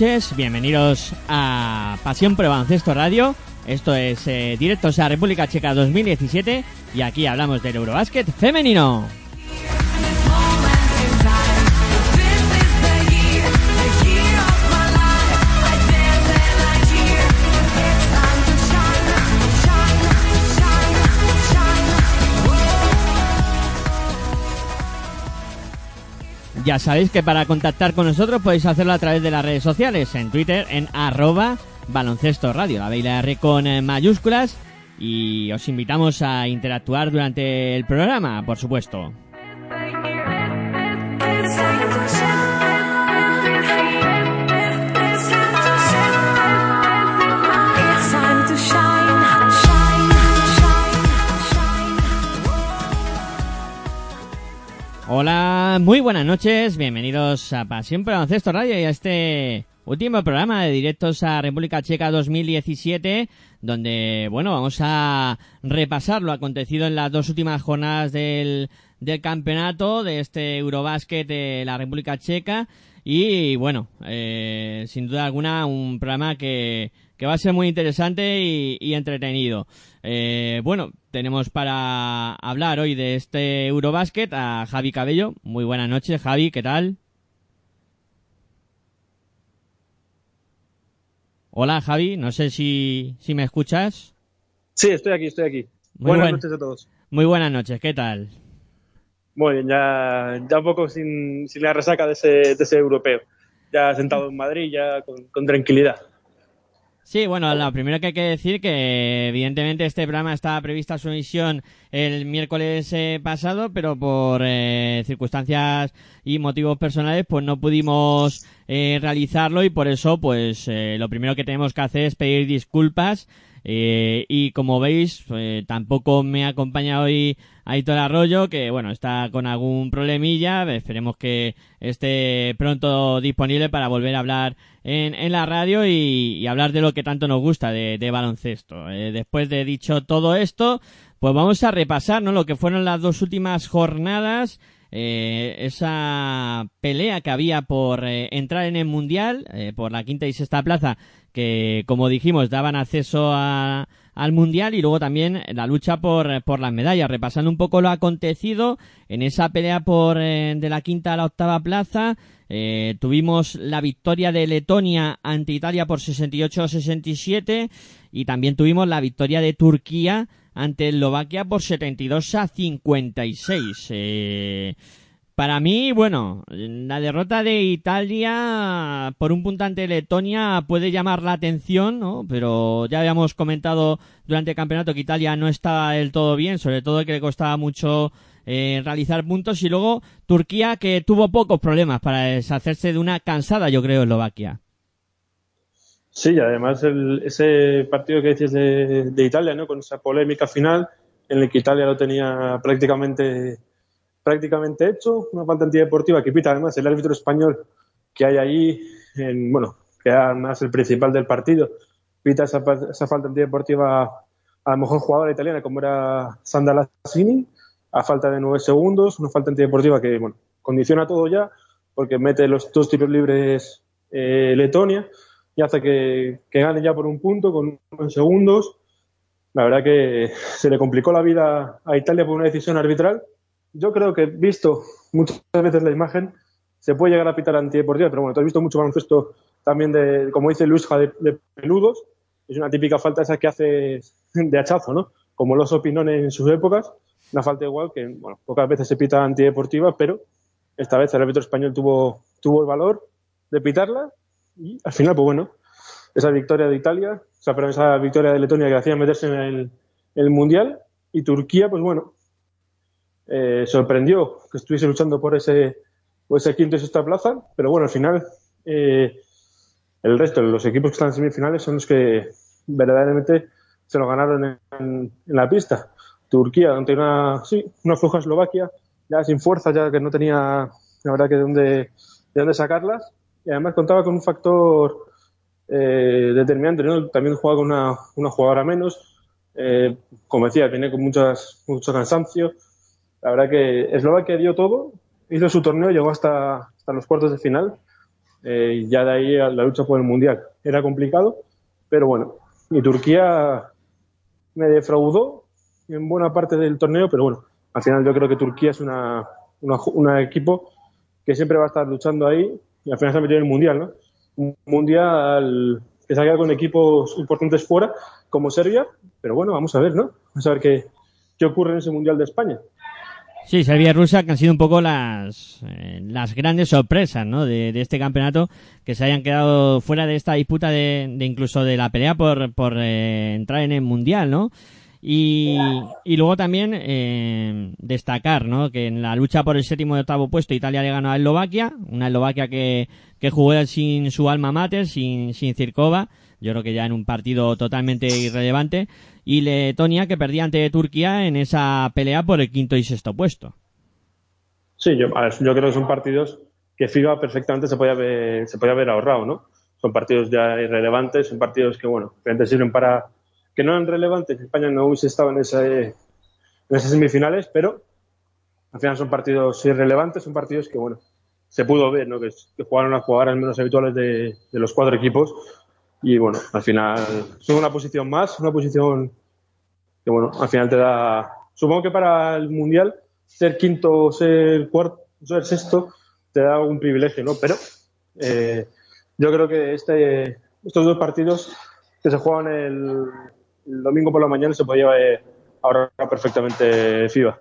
noches, bienvenidos a Pasión por Baloncesto Radio. Esto es eh, Directos a República Checa 2017 y aquí hablamos del Eurobásquet femenino. Ya sabéis que para contactar con nosotros podéis hacerlo a través de las redes sociales, en Twitter, en arroba baloncesto radio, la veis R con eh, mayúsculas y os invitamos a interactuar durante el programa, por supuesto. Hola, muy buenas noches, bienvenidos a Pasión por Baloncesto Radio y a este último programa de Directos a República Checa 2017, donde, bueno, vamos a repasar lo acontecido en las dos últimas jornadas del, del campeonato de este Eurobásquet de la República Checa. Y, bueno, eh, sin duda alguna un programa que, que va a ser muy interesante y, y entretenido. Eh, bueno, tenemos para hablar hoy de este Eurobásquet a Javi Cabello. Muy buenas noches, Javi, ¿qué tal? Hola, Javi, no sé si, si me escuchas. Sí, estoy aquí, estoy aquí. Muy buenas buen- noches a todos. Muy buenas noches, ¿qué tal? Muy bien, ya, ya un poco sin, sin la resaca de ese, de ese europeo. Ya sentado en Madrid, ya con, con tranquilidad. Sí, bueno, lo primero que hay que decir que evidentemente este programa estaba prevista su emisión el miércoles eh, pasado, pero por eh, circunstancias y motivos personales pues no pudimos eh, realizarlo y por eso pues eh, lo primero que tenemos que hacer es pedir disculpas eh, y como veis eh, tampoco me acompaña hoy Aitor Arroyo que bueno está con algún problemilla esperemos que esté pronto disponible para volver a hablar en, en la radio y, hablar de lo que tanto nos gusta de, de baloncesto. Eh, después de dicho todo esto, pues vamos a repasar ¿no? lo que fueron las dos últimas jornadas. eh, esa pelea que había por eh, entrar en el mundial, por la quinta y sexta plaza, que como dijimos daban acceso a- al mundial y luego también la lucha por, por las medallas, repasando un poco lo acontecido en esa pelea por eh, de la quinta a la octava plaza. eh, tuvimos la victoria de Letonia ante Italia por 68-67 y también tuvimos la victoria de Turquía ante Eslovaquia por 72 a 56. Eh, para mí, bueno, la derrota de Italia por un punto ante Letonia puede llamar la atención, ¿no? Pero ya habíamos comentado durante el campeonato que Italia no estaba del todo bien, sobre todo que le costaba mucho eh, realizar puntos y luego Turquía que tuvo pocos problemas para deshacerse de una cansada, yo creo, Eslovaquia. Sí, además el- ese partido que dices de, de Italia, ¿no? Con esa polémica final en la que Italia lo tenía prácticamente, prácticamente hecho, una falta antideportiva que pita además el árbitro español que hay ahí, en, bueno, que además el principal del partido, pita esa, esa falta antideportiva a la mejor jugadora italiana como era Sandra Lassini, a falta de nueve segundos, una falta antideportiva que, bueno, condiciona todo ya, porque mete los dos tiros libres eh, Letonia y hace que, que gane ya por un punto con unos segundos. La verdad que se le complicó la vida a Italia por una decisión arbitral. Yo creo que, visto muchas veces la imagen, se puede llegar a pitar antideportiva, pero bueno, tú has visto mucho baloncesto también de, como dice Luis, de, de peludos. Es una típica falta esa que hace de hachazo, ¿no? Como los opinones en sus épocas. Una falta igual que, bueno, pocas veces se pita antideportiva, pero esta vez el árbitro español tuvo, tuvo el valor de pitarla y al final, pues bueno, esa victoria de Italia, esa, esa victoria de Letonia que hacía meterse en el Mundial y Turquía, pues bueno, eh, sorprendió que estuviese luchando por ese, por ese quinto y sexta plaza, pero bueno, al final eh, el resto, los equipos que están en semifinales son los que verdaderamente se lo ganaron en, la pista. Turquía, ante una, sí, una floja Eslovaquia, ya sin fuerza, ya que no tenía, la verdad, que de dónde, de dónde sacarlas. Y además contaba con un factor eh, determinante, ¿no? También jugaba con una, una jugadora menos. Eh, como decía, tenía con muchas, mucho cansancio. La verdad que Eslovaquia dio todo, hizo su torneo, llegó hasta, los cuartos de final. Eh, ya de ahí la lucha por el Mundial era complicado, pero bueno, y Turquía me defraudó en buena parte del torneo, pero bueno, al final yo creo que Turquía es una, equipo que siempre va a estar luchando ahí y al final se ha metido en el Mundial, ¿no? Un Mundial que se con equipos importantes fuera, como Serbia, pero bueno, vamos a ver, ¿no? Vamos a ver qué ocurre en ese Mundial de España. Sí, Serbia y Rusia que han sido un poco las, eh, las grandes sorpresas ¿no? de, este campeonato que se hayan quedado fuera de esta disputa de, incluso de la pelea por, por eh, entrar en el mundial, ¿no? Y, y luego también eh, destacar ¿no? que en la lucha por el séptimo y octavo puesto Italia le ganó a Eslovaquia, una Eslovaquia que, que jugó sin su alma mater, sin, sin Circova, yo creo que ya en un partido totalmente irrelevante, y Letonia que perdía ante Turquía en esa pelea por el quinto y sexto puesto. Sí, yo, yo creo que son partidos que FIBA perfectamente se podía haber, se podía haber ahorrado, ¿no? Son partidos ya irrelevantes, son partidos que, bueno, realmente sirven para que no eran relevantes. España no hubiese estado en, ese, en esas semifinales, pero al final son partidos irrelevantes, son partidos que, bueno, se pudo ver, ¿no? Que, jugaron a jugar al menos habituales de, de los cuatro equipos y bueno, al final son una posición más, una posición que bueno, al final te da, supongo que para el Mundial ser quinto o ser cuarto, ser sexto, te da un privilegio, ¿no? Pero eh, yo creo que este, estos dos partidos que se juegan el, domingo por la mañana se podía ahorrar perfectamente FIBA.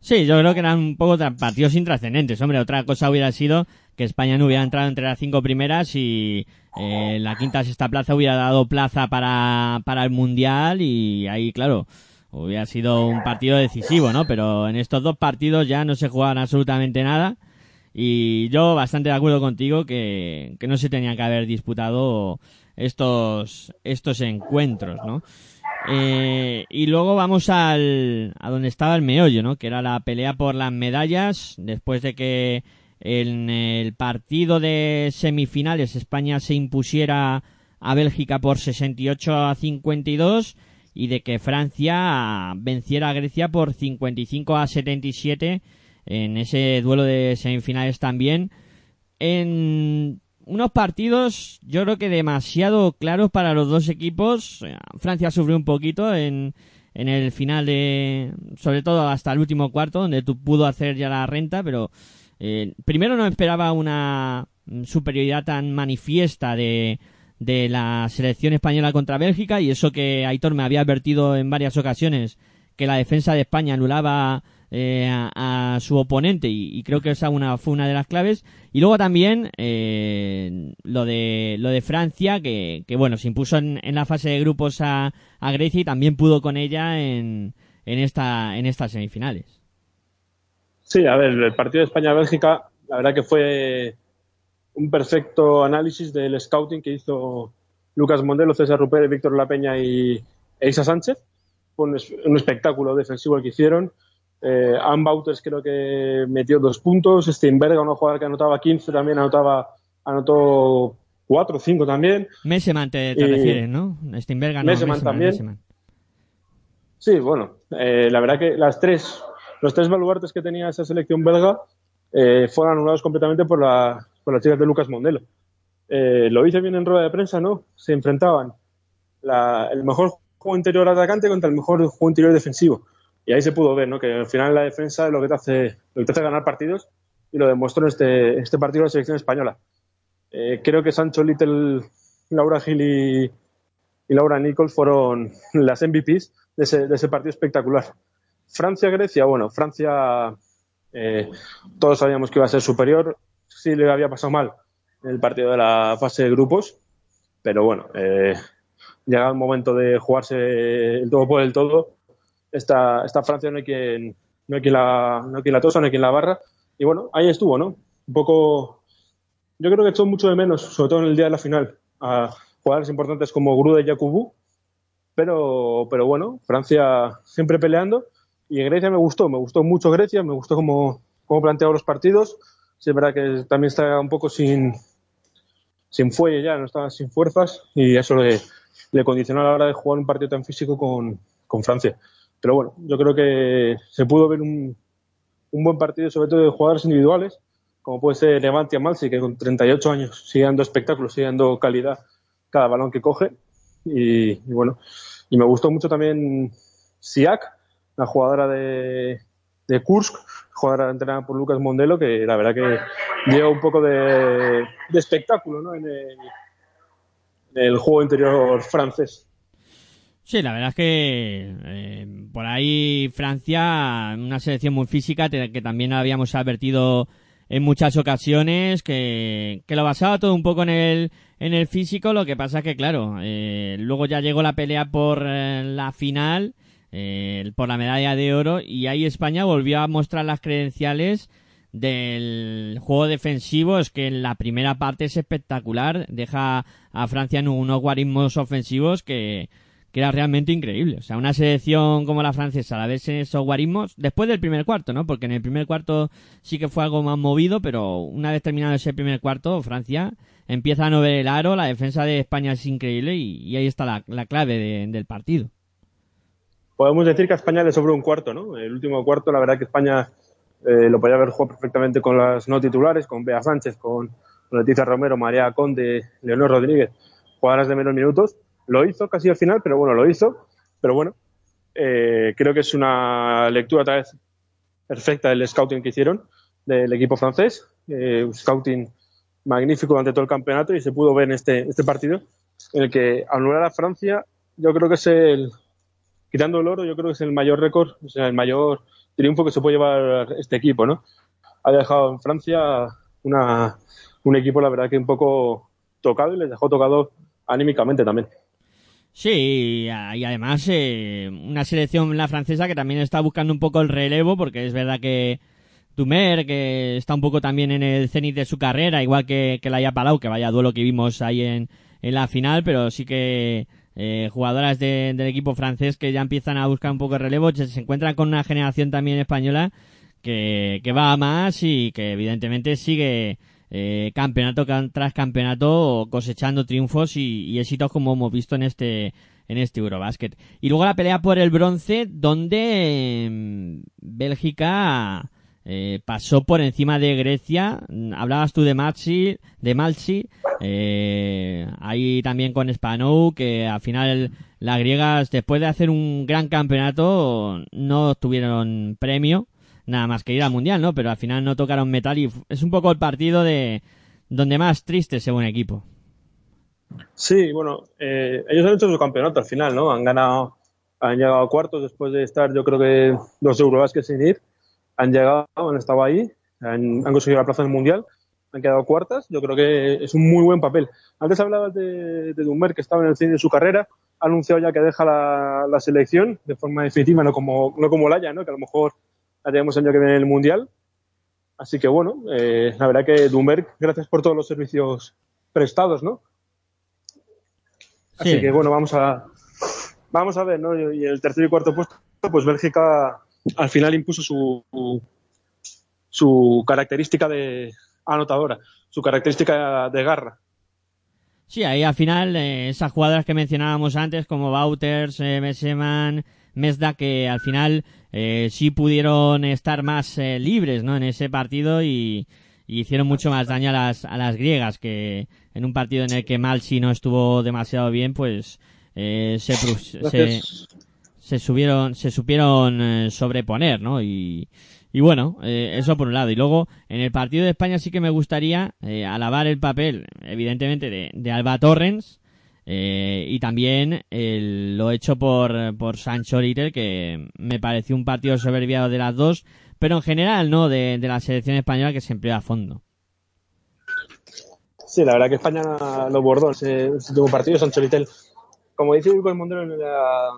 Sí, yo creo que eran un poco partidos intrascendentes. Hombre, otra cosa hubiera sido que España no hubiera entrado entre las cinco primeras y eh, la quinta sexta plaza hubiera dado plaza para, para el Mundial y ahí, claro, hubiera sido un partido decisivo, ¿no? Pero en estos dos partidos ya no se jugaban absolutamente nada y yo bastante de acuerdo contigo que, que no se tenían que haber disputado estos, estos encuentros, ¿no? Eh, y luego vamos al, a donde estaba el meollo, ¿no? Que era la pelea por las medallas después de que en el partido de semifinales España se impusiera a Bélgica por 68 a 52 y de que Francia venciera a Grecia por 55 a 77 en ese duelo de semifinales también en unos partidos yo creo que demasiado claros para los dos equipos. Francia sufrió un poquito en, en el final de sobre todo hasta el último cuarto donde tú pudo hacer ya la renta pero eh, primero no esperaba una superioridad tan manifiesta de, de la selección española contra Bélgica y eso que Aitor me había advertido en varias ocasiones que la defensa de España anulaba eh, a, su oponente y, creo que esa una, fue una de las claves y luego también eh, lo de lo de Francia que, bueno se impuso en, la fase de grupos a, a Grecia y también pudo con ella en, en esta en estas semifinales Sí, a ver, el partido de España-Bélgica, la verdad que fue un perfecto análisis del scouting que hizo Lucas Mondelo, César Rupert, Víctor La Peña y Isa Sánchez. Fue un, espectáculo defensivo el que hicieron. Eh, Ann Bauters creo que metió dos puntos. Steinberga, una jugador que anotaba 15, también anotaba, anotó 4 o 5 también. Meseman te, te refieres, ¿no? Meseman, también. Sí, bueno, eh, la verdad que las tres los tres baluartes que tenía esa selección belga eh, fueron anulados completamente por, la, por las chicas de Lucas Mondelo. Eh, lo hice bien en rueda de prensa, ¿no? Se enfrentaban el mejor juego interior atacante contra el mejor juego interior defensivo. Y ahí se pudo ver, ¿no? Que al final la defensa es lo que te hace, lo que te hace ganar partidos. Y y lo demostró en este, este partido de la selección española. Eh, creo que Sancho Little, Laura Gil y, Laura Nichols fueron las MVPs de ese, de ese partido espectacular. Francia-Grecia, bueno, Francia eh, todos sabíamos que iba a ser superior, sí le había pasado mal en el partido de la fase de grupos, pero bueno, eh, llega el momento de jugarse el todo por el todo. Esta, esta Francia no hay quien, no hay quien la, no hay quien la tosa, no hay quien la barra. Y bueno, ahí estuvo, ¿no? Un poco, yo creo que echó mucho de menos, sobre todo en el día de la final, a jugadores importantes como Gruda y Yakubu. Pero, pero bueno, Francia siempre peleando. Y Grecia me gustó, me gustó mucho Grecia, me gustó cómo, cómo planteaba los partidos. Sí, es verdad que también está un poco sin, sin fuelle ya, no estaba sin fuerzas y eso le, le condicionó a la hora de jugar un partido tan físico con, con Francia. Pero bueno, yo creo que se pudo ver un, un buen partido, sobre todo de jugadores individuales, como puede ser Levante Amalsi, que con 38 años sigue dando espectáculos, sigue dando calidad cada balón que coge. Y, bueno, y me gustó mucho también Siak, la jugadora de, de Kursk, jugadora entrenada por Lucas Mondelo, que la verdad que dio un poco de, de espectáculo ¿no? en el juego interior francés. Sí, la verdad es que eh, por ahí Francia, una selección muy física que también habíamos advertido en muchas ocasiones que, que lo basaba todo un poco en el, en el físico, lo que pasa es que claro, eh, luego ya llegó la pelea por eh, la final, por la medalla de oro y ahí España volvió a mostrar las credenciales del juego defensivo. Es que en la primera parte es espectacular, deja a Francia en unos guarismos ofensivos que, que era realmente increíble. O sea, una selección como la francesa, la vez esos guarismos, después del primer cuarto, ¿no? Porque en el primer cuarto sí que fue algo más movido, pero una vez terminado ese primer cuarto, Francia empieza a no ver el aro, la defensa de España es increíble y, ahí está la, clave del partido. Podemos decir que a España le sobró un cuarto, ¿no? El último cuarto, la verdad que España eh, lo podía haber jugado perfectamente con las no titulares, con Bea Sánchez, con Leticia Romero, María Conde, Leonor Rodríguez, jugadoras de menos minutos lo hizo casi al final, pero bueno, lo hizo. Pero bueno, eh, creo que es una lectura otra vez perfecta del scouting que hicieron del equipo francés. Eh, scouting magnífico durante todo el campeonato y se pudo ver en este, este partido en el que anular a Francia, yo creo que es el, quitando el oro, yo creo que es el mayor récord, o sea, el mayor triunfo que se puede llevar este equipo, ¿no? Ha dejado en Francia una, un equipo, la verdad, que un poco tocado y les dejó tocado anímicamente también. Sí, y además eh, una selección la francesa que también está buscando un poco el relevo, porque es verdad que Dumer, que está un poco también en el cenit de su carrera, igual que, que Laia Palau, que vaya duelo que vimos ahí en, en la final, pero sí que eh, jugadoras del equipo francés que ya empiezan a buscar un poco el relevo, se encuentran con una generación también española que, que va a más y que evidentemente sigue eh, campeonato tras campeonato cosechando triunfos y, éxitos como hemos visto en este en este Eurobasket. Y luego la pelea por el bronce donde em, Bélgica eh, pasó por encima de Grecia. Hablabas tú de Malchi, de Malchi, eh, ahí también con Spanou, que al final las griegas, después de hacer un gran campeonato, no tuvieron premio nada más que ir al mundial, ¿no? Pero al final no tocaron metal y es un poco el partido de donde más triste se ve un equipo. Sí, bueno, eh, ellos han hecho su campeonato al final, ¿no? Han ganado, han llegado a cuartos después de estar, yo creo que dos que sin ir. Han llegado, han estado ahí, han, conseguido la plaza en el mundial, han quedado cuartas. Yo creo que es un muy buen papel. Antes hablabas de, de que estaba en el cine de su carrera. Ha anunciado ya que deja la, selección de forma definitiva, no como, no como ¿no? Que a lo mejor ya tenemos año que viene el Mundial. Así que bueno, eh, la verdad que Dumberg, gracias por todos los servicios prestados, ¿no? Así que bueno, vamos a vamos a ver, ¿no? Y el tercer y cuarto puesto, pues Bélgica al final impuso su su característica de anotadora, su característica de garra. Sí, ahí al final eh, esas jugadoras que mencionábamos antes como Bauters, eh, Messeman, Mesda que al final eh, sí pudieron estar más eh, libres ¿no? en ese partido y, hicieron mucho más daño a las, a las griegas que en un partido en el que Malsi no estuvo demasiado bien pues eh, se, se, se, subieron se supieron eh, sobreponer ¿no? y, Y bueno, eh, eso por un lado. Y luego, en el partido de España sí que me gustaría eh, alabar el papel, evidentemente, de, de Alba Torrens eh, y también lo hecho por, por Sancho Little, que me pareció un partido soberbiado de las dos, pero en general no de, la selección española que se empleó a fondo. Sí, la verdad que España lo bordó ese, último partido, Sancho Little. Como dice Hugo Mondero en la,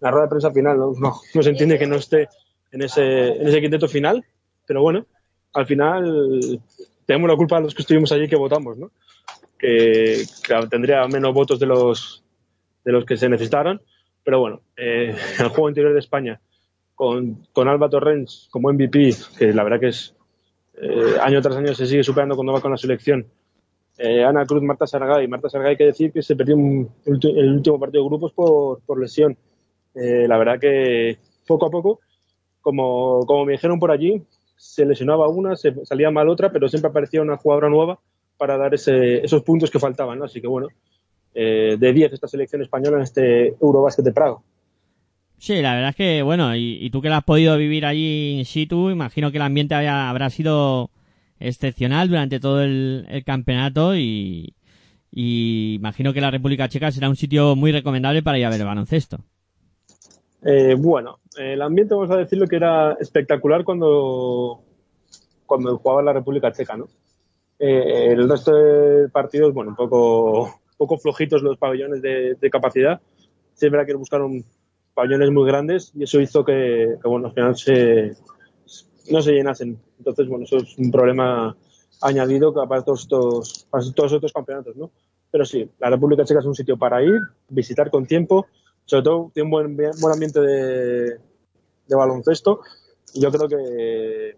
la rueda de prensa final, ¿no? No, se entiende que no esté en ese, en ese quinteto final, pero bueno, al final tenemos la culpa de los que estuvimos allí que votamos, ¿no? Que, tendría menos votos de los, de los que se necesitaron, pero bueno, eh, el juego interior de España con, con Alba Torrens como MVP, que la verdad que es eh, año tras año se sigue superando cuando va con la selección. Eh, Ana Cruz, Marta Sargay. Marta Sargay hay que decir que se perdió el último partido de grupos por, por lesión. la verdad que poco a poco como, como me dijeron por allí, se lesionaba una, se salía mal otra, pero siempre aparecía una jugadora nueva para dar ese, esos puntos que faltaban. Así que bueno, eh, de 10 esta selección española en este Eurobásquet de Praga. Sí, la verdad es que, bueno, y, tú que la has podido vivir allí in situ, imagino que el ambiente habrá sido excepcional durante todo el, campeonato y, y, imagino que la República Checa será un sitio muy recomendable para ir a ver el baloncesto. Eh, bueno, el ambiente, vamos a decirlo, que era espectacular cuando, cuando jugaba la República Checa, ¿no? Eh, el resto de partidos, bueno, un poco, poco flojitos los pabellones de, capacidad. Siempre hay que buscar pabellones muy grandes y eso hizo que, bueno, al final se, no se llenasen. Entonces, bueno, eso es un problema añadido para todos estos, para todos estos campeonatos, ¿no? Pero sí, la República Checa es un sitio para ir, visitar con tiempo sobre todo tiene un buen, buen ambiente de, baloncesto. Y yo creo que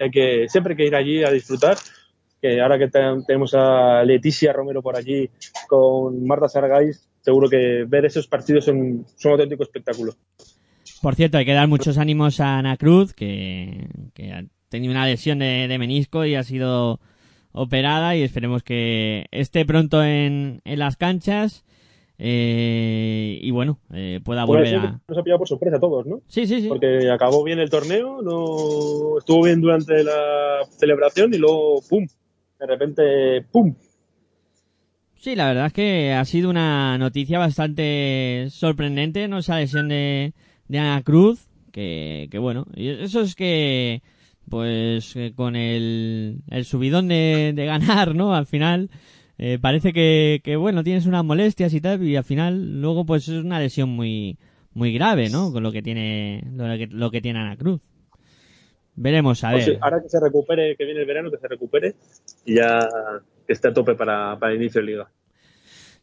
hay que siempre hay que ir allí a disfrutar. Que ahora que tenemos a Leticia Romero por allí con Marta Sargais, seguro que ver esos partidos son, un auténtico espectáculo. Por cierto, hay que dar muchos ánimos a Ana Cruz, que, ha tenido una lesión de, de, menisco y ha sido operada y esperemos que esté pronto en, en las canchas eh, y bueno, eh, pueda volver a. Nos ha pillado por sorpresa a todos, ¿no? Sí, sí, sí. Porque acabó bien el torneo, no estuvo bien durante la celebración y luego, ¡pum! De repente, ¡pum! Sí, la verdad es que ha sido una noticia bastante sorprendente, ¿no? Esa lesión de, de Ana Cruz, que, que bueno, eso es que, pues, con el, el subidón de, de ganar, ¿no? Al final, eh, parece que, que, bueno, tienes unas molestias y tal, y al final luego pues es una lesión muy, muy grave, ¿no? Con lo que tiene, lo que, lo que tiene Ana Cruz. Veremos, a pues ver. ahora que se recupere, que viene el verano, que se recupere y ya esté a tope para, para el inicio de liga.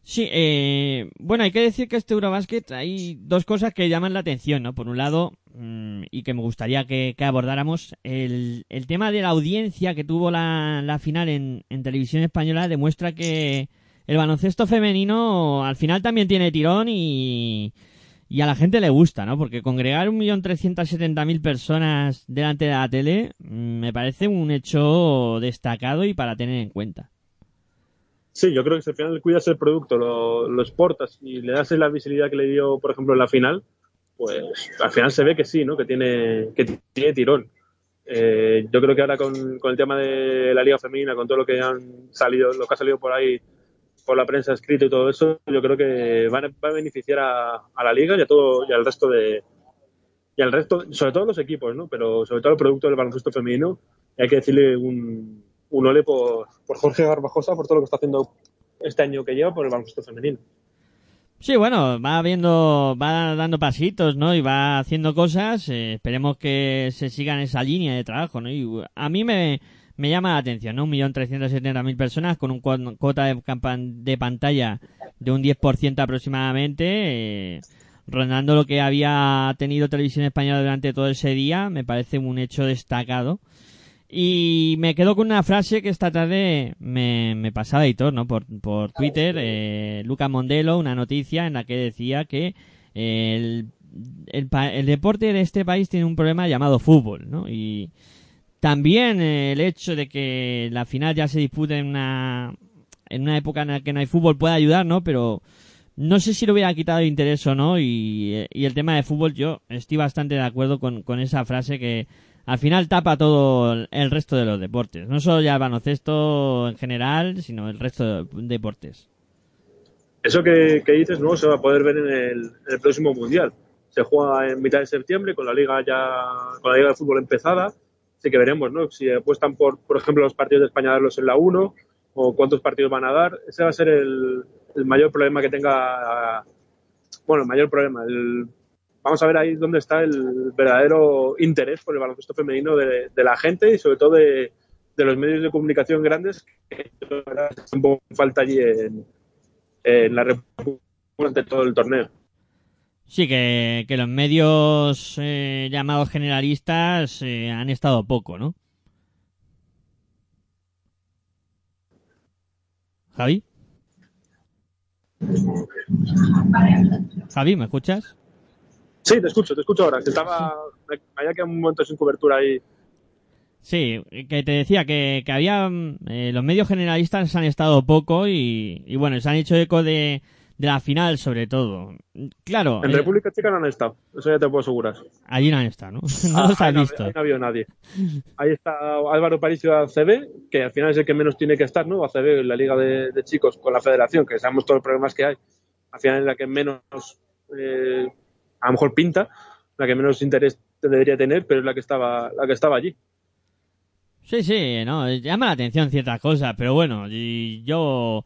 Sí, eh, bueno, hay que decir que este Eurobasket hay dos cosas que llaman la atención, ¿no? Por un lado, mm, y que me gustaría que, abordáramos, el, tema de la audiencia que tuvo la, la final en, en, televisión española demuestra que el baloncesto femenino al final también tiene tirón y, y a la gente le gusta, ¿no? Porque congregar un millón trescientos setenta mil personas delante de la tele mm, me parece un hecho destacado y para tener en cuenta. Sí, yo creo que si al final cuidas el producto, lo, exportas y le das la visibilidad que le dio, por ejemplo, en la final, pues al final se ve que sí, ¿no? Que tiene, que tiene tirón. Eh, yo creo que ahora con, el tema de la liga femenina, con todo lo que han salido, lo que ha salido por ahí, por la prensa escrita y todo eso, yo creo que va a, beneficiar a, la liga y a todo y al resto de y al resto, sobre todo los equipos, ¿no? Pero sobre todo el producto del baloncesto femenino, hay que decirle un, un ole por, por Jorge Garbajosa, por todo lo que está haciendo este año que lleva por el baloncesto femenino. Sí, bueno, va viendo, va dando pasitos, ¿no? Y va haciendo cosas. Eh, esperemos que se siga en esa línea de trabajo, ¿no? Y a mí me, me llama la atención, ¿no? Un millón trescientos setenta mil personas con un cuota de, de pantalla de un 10% aproximadamente, eh, rondando lo que había tenido Televisión Española durante todo ese día. Me parece un hecho destacado. Y me quedo con una frase que esta tarde me, me pasaba editor, ¿no? Por, por Twitter, eh, Luca Mondelo, una noticia en la que decía que el, el, el, deporte de este país tiene un problema llamado fútbol, ¿no? Y también el hecho de que la final ya se dispute en una, en una época en la que no hay fútbol puede ayudar, ¿no? Pero no sé si lo hubiera quitado el interés o no. Y, y el tema de fútbol, yo estoy bastante de acuerdo con, con esa frase que al final tapa todo el resto de los deportes. No solo ya el baloncesto en general, sino el resto de deportes. Eso que, dices no se va a poder ver en el, próximo mundial. Se juega en mitad de septiembre con la liga ya con la liga de fútbol empezada. Así que veremos, ¿no? Si apuestan por, por ejemplo, los partidos de España darlos en la 1 o cuántos partidos van a dar. Ese va a ser el, mayor problema que tenga. Bueno, el mayor problema. vamos a ver ahí dónde está el verdadero interés por el baloncesto femenino de, la gente y sobre todo de, los medios de comunicación grandes que un poco falta allí en, la República durante todo el torneo. Sí, que, los medios eh, llamados generalistas eh, han estado poco, ¿no? Javi. Javi, ¿me escuchas? Sí, te escucho, te escucho ahora. Estaba, me había quedado un momento sin cobertura ahí. Sí, que te decía que, que había eh, los medios generalistas han estado poco y, y bueno, se han hecho eco de, de la final sobre todo. Claro. En eh, República Checa no han estado, eso ya te puedo asegurar. Allí no han estado, ¿no? No ah, los has visto. ahí no ha habido nadie. Ahí está Álvaro Paricio de ACB, que al final es el que menos tiene que estar, ¿no? ACB, la liga de, chicos con la federación, que sabemos todos los problemas que hay. Al final es la que menos, eh, a lo mejor pinta, la que menos interés debería tener, pero es la que estaba, la que estaba allí. Sí, sí, no, llama la atención ciertas cosas, pero bueno, y yo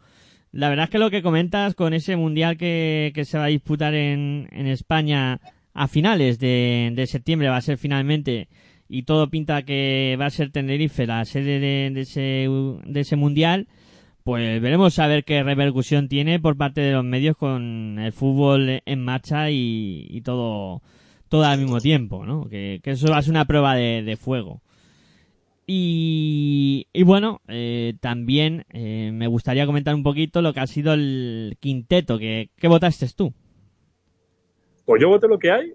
la verdad es que lo que comentas con ese mundial que, se va a disputar en, en España a finales de, de, septiembre va a ser finalmente y todo pinta que va a ser Tenerife la sede de, ese, de ese mundial, pues veremos a ver qué repercusión tiene por parte de los medios con el fútbol en marcha y, todo, todo al mismo tiempo, ¿no? Que, que eso va a ser una prueba de, de fuego. Y, bueno, eh, también eh, me gustaría comentar un poquito lo que ha sido el quinteto. que ¿Qué votaste tú? Pues yo voté lo que hay,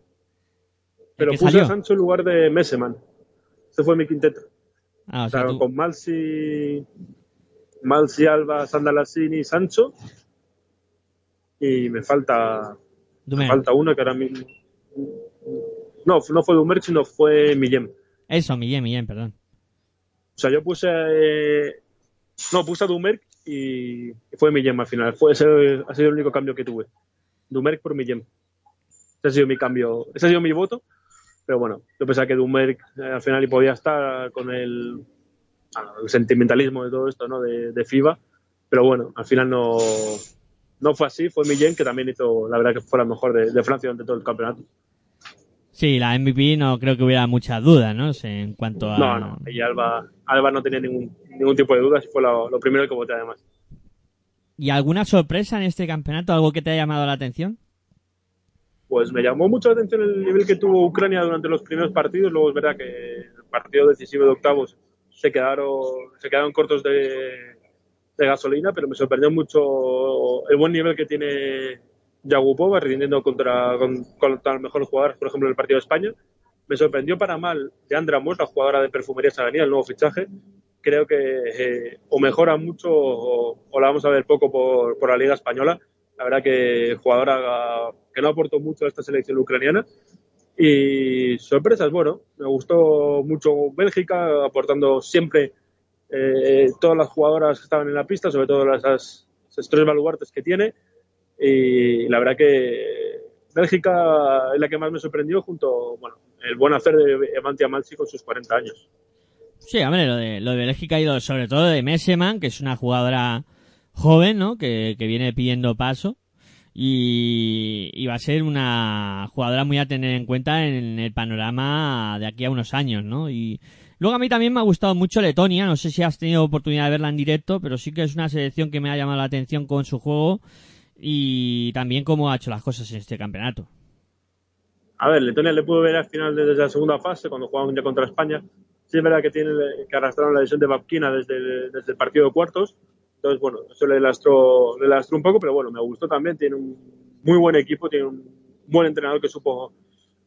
pero puse a Sancho en lugar de Meseman. Ese fue mi quinteto. Ah, o sea, con Malsi, Malsi, Alba, Sandalassini, Sancho. Y me falta, me falta una que ahora mismo. No, no fue Dumer, sino fue Millem. Eso, Millem, Millem, perdón. O sea, yo puse. Eh, no, puse a Dumerc y fue Millem al final. Fue, ese ha sido el único cambio que tuve. Dumerc por Millem. Ese ha sido mi cambio. Ese ha sido mi voto. Pero bueno, yo pensaba que Dumerc eh, al final podía estar con el, sentimentalismo de todo esto, ¿no? De, FIBA. Pero bueno, al final no, no fue así. Fue Millem que también hizo, la verdad, que fue la mejor de, de Francia durante todo el campeonato. Sí, la MVP no creo que hubiera muchas dudas, ¿no? En cuanto a... No, no, y Alba, Alba no tenía ningún, ningún tipo de dudas y fue lo, primero que voté además. ¿Y alguna sorpresa en este campeonato? ¿Algo que te haya llamado la atención? Pues me llamó mucho la atención el nivel que tuvo Ucrania durante los primeros partidos. Luego es verdad que el partido decisivo de octavos se quedaron, se quedaron cortos de, de gasolina, pero me sorprendió mucho el buen nivel que tiene Yagupova rindiendo contra, contra los mejores jugadores, por ejemplo, en el partido de España. Me sorprendió para mal de Andra Moss, la jugadora de Perfumería Saganía, el nuevo fichaje. Creo que eh, o mejora mucho o, la vamos a ver poco por, por la Liga Española. La verdad que jugadora que no aportó mucho a esta selección ucraniana. Y sorpresas, bueno, me gustó mucho Bélgica, aportando siempre eh, todas las jugadoras que estaban en la pista, sobre todo las, las tres baluartes que tiene. Y la verdad que Bélgica es la que más me sorprendió junto, bueno, el buen hacer de Emantia Malsi con sus 40 años. Sí, hombre, lo de, lo de Bélgica ha ido sobre todo de Messeman, que es una jugadora joven, ¿no? Que, que viene pidiendo paso. Y, y, va a ser una jugadora muy a tener en cuenta en el panorama de aquí a unos años, ¿no? Y luego a mí también me ha gustado mucho Letonia, no sé si has tenido oportunidad de verla en directo, pero sí que es una selección que me ha llamado la atención con su juego y también cómo ha hecho las cosas en este campeonato. A ver, Letonia le pudo ver al final desde la segunda fase, cuando jugaban ya contra España. Sí es verdad que tiene que arrastraron la lesión de Babkina desde, desde el partido de cuartos. Entonces, bueno, eso le lastró, le lastró un poco, pero bueno, me gustó también. Tiene un muy buen equipo, tiene un buen entrenador que supo,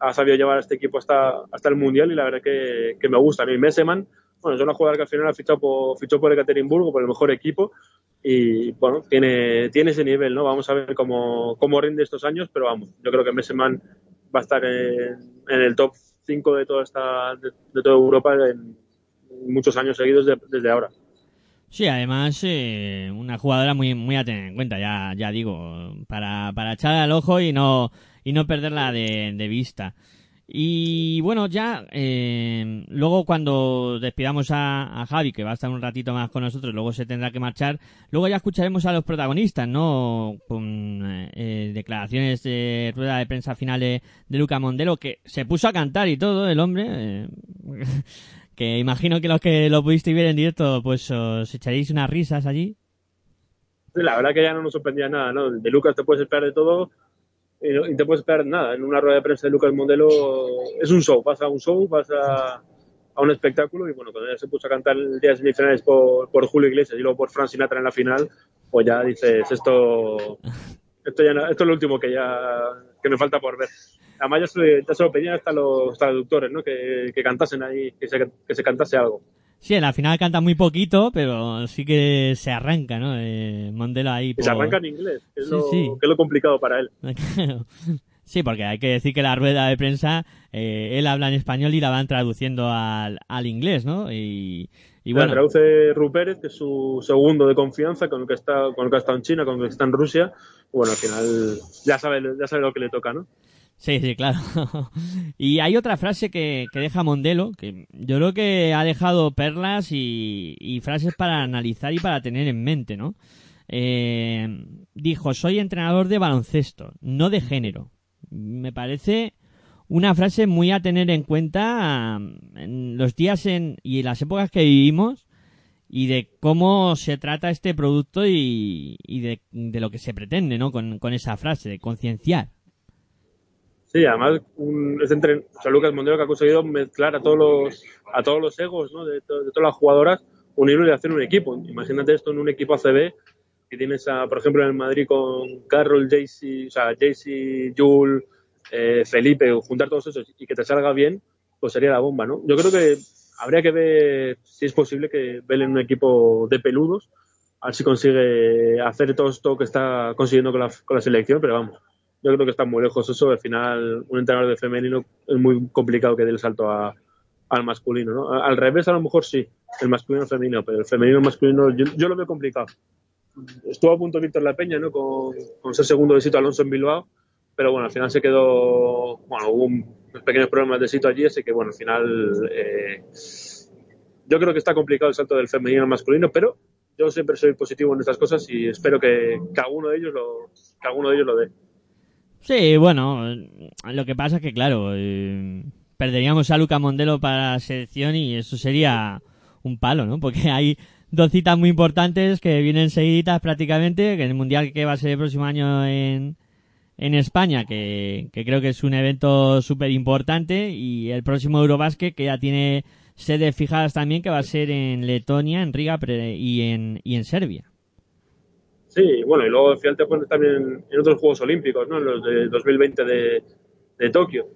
ha sabido llevar a este equipo hasta, hasta el Mundial y la verdad que, que me gusta. A mí, Messeman, bueno, es una jugadora que al final ha fichado por, fichó por Ekaterimburgo, por el mejor equipo, y bueno, tiene, tiene ese nivel, ¿no? Vamos a ver cómo, cómo rinde estos años, pero vamos, yo creo que Messeman va a estar en, el top cinco de toda esta de, toda Europa en muchos años seguidos desde ahora. Sí, además eh, una jugadora muy muy a tener en cuenta, ya ya digo, para para echar al ojo y no y no perderla de, de vista. Y bueno, ya eh, luego cuando despidamos a, Javi, que va a estar un ratito más con nosotros, luego se tendrá que marchar, luego ya escucharemos a los protagonistas, ¿no? Con eh, declaraciones de rueda de prensa final de, de, Luca Mondelo, que se puso a cantar y todo, el hombre. Eh, que imagino que los que lo pudiste ver en directo, pues os echaréis unas risas allí. La verdad que ya no nos sorprendía nada, ¿no? De Lucas te puedes esperar de todo y, te puedes esperar nada. En una rueda de prensa de Lucas Mondelo es un show, pasa a un show, pasa a, un espectáculo y bueno, cuando ya se puso a cantar el día de semifinales por, por Julio Iglesias y luego por Fran Sinatra en la final, pues ya dices, esto, esto, ya esto es lo último que ya que me falta por ver. Además ya se, ya se lo pedían hasta los traductores, ¿no? Que, que cantasen ahí, que se, que se cantase algo. Sí, en la final canta muy poquito, pero sí que se arranca, ¿no? Eh, Mondelo ahí. Se arranca en inglés, que es, lo, Que es lo complicado para él. sí, porque hay que decir que la rueda de prensa, eh, él habla en español y la van traduciendo al, al inglés, ¿no? Y, y bueno. La traduce Rupert, que es su segundo de confianza, con el que está, con el que ha estado en China, con el que está en Rusia. Bueno, al final ya sabe, ya sabe lo que le toca, ¿no? Sí, sí, claro. y hay otra frase que, que, deja Mondelo, que yo creo que ha dejado perlas y, y frases para analizar y para tener en mente, ¿no? Eh, dijo, soy entrenador de baloncesto, no de género. Me parece una frase muy a tener en cuenta en los días en, y en las épocas que vivimos y de cómo se trata este producto y, y de, de, lo que se pretende, ¿no? Con, con esa frase, de concienciar. Sí, además un, es entre, o sea, Lucas Mondero que ha conseguido mezclar a todos los, a todos los egos ¿no? de, de todas las jugadoras, unirlo y hacer un equipo. Imagínate esto en un equipo ACB que tienes, a, por ejemplo, en el Madrid con Carroll, Jaycee, o sea, Jaycee, Jul, eh, Felipe, juntar todos esos y que te salga bien, pues sería la bomba, ¿no? Yo creo que habría que ver si es posible que velen un equipo de peludos, a ver si consigue hacer todo esto que está consiguiendo con la, con la selección, pero vamos, yo creo que está muy lejos eso. Al final, un entrenador de femenino es muy complicado que dé el salto al masculino, ¿no? Al revés, a lo mejor sí, el masculino femenino, pero el femenino masculino yo, yo, lo veo complicado. Estuvo a punto Víctor La Peña, ¿no? Con, con ese segundo de Sito Alonso en Bilbao, pero bueno, al final se quedó, bueno, hubo unos pequeños problemas de Sito allí, así que bueno, al final eh, yo creo que está complicado el salto del femenino al masculino, pero yo siempre soy positivo en estas cosas y espero que cada uno de ellos lo, cada uno de ellos lo dé. Sí, bueno, lo que pasa es que, claro, eh, perderíamos a Luca Mondelo para la selección y eso sería un palo, ¿no? Porque hay dos citas muy importantes que vienen seguiditas prácticamente, que el Mundial que va a ser el próximo año en, en España, que, que creo que es un evento súper importante, y el próximo Eurobasket, que ya tiene sedes fijadas también, que va a ser en Letonia, en Riga y en, y en Serbia. Sí, bueno, y luego al final te pones también en otros Juegos Olímpicos, ¿no? En los de 2020 de, de Tokio.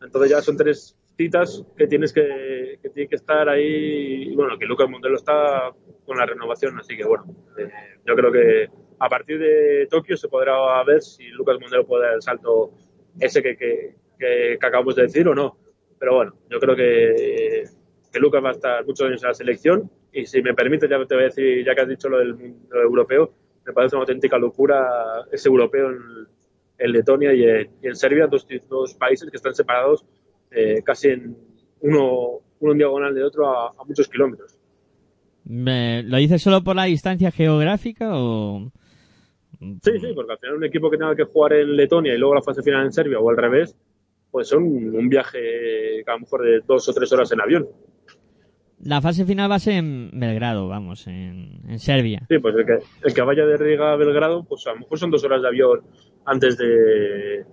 Entonces ya son tres citas que tienes que, que tiene que estar ahí. Y bueno, que Lucas Montelo está con la renovación, así que bueno, eh, yo creo que a partir de Tokio se podrá ver si Lucas Mondelo puede dar el salto ese que, que, que, que acabamos de decir o no. Pero bueno, yo creo que, que Lucas va a estar muchos años en la selección y si me permite, ya te voy a decir, ya que has dicho lo del lo europeo, me parece una auténtica locura ese europeo en, en Letonia y en, y en, Serbia, dos, dos países que están separados eh, casi en uno, uno en diagonal de otro a, a muchos kilómetros. ¿Lo dices solo por la distancia geográfica o...? Sí, sí, porque al final un equipo que tenga que jugar en Letonia y luego la fase final en Serbia o al revés, pues son un viaje que a lo mejor de dos o tres horas en avión. La fase final va a ser en Belgrado, vamos, en, en Serbia. Sí, pues el que, el que vaya de Riga a Belgrado, pues a lo mejor son dos horas de avión antes de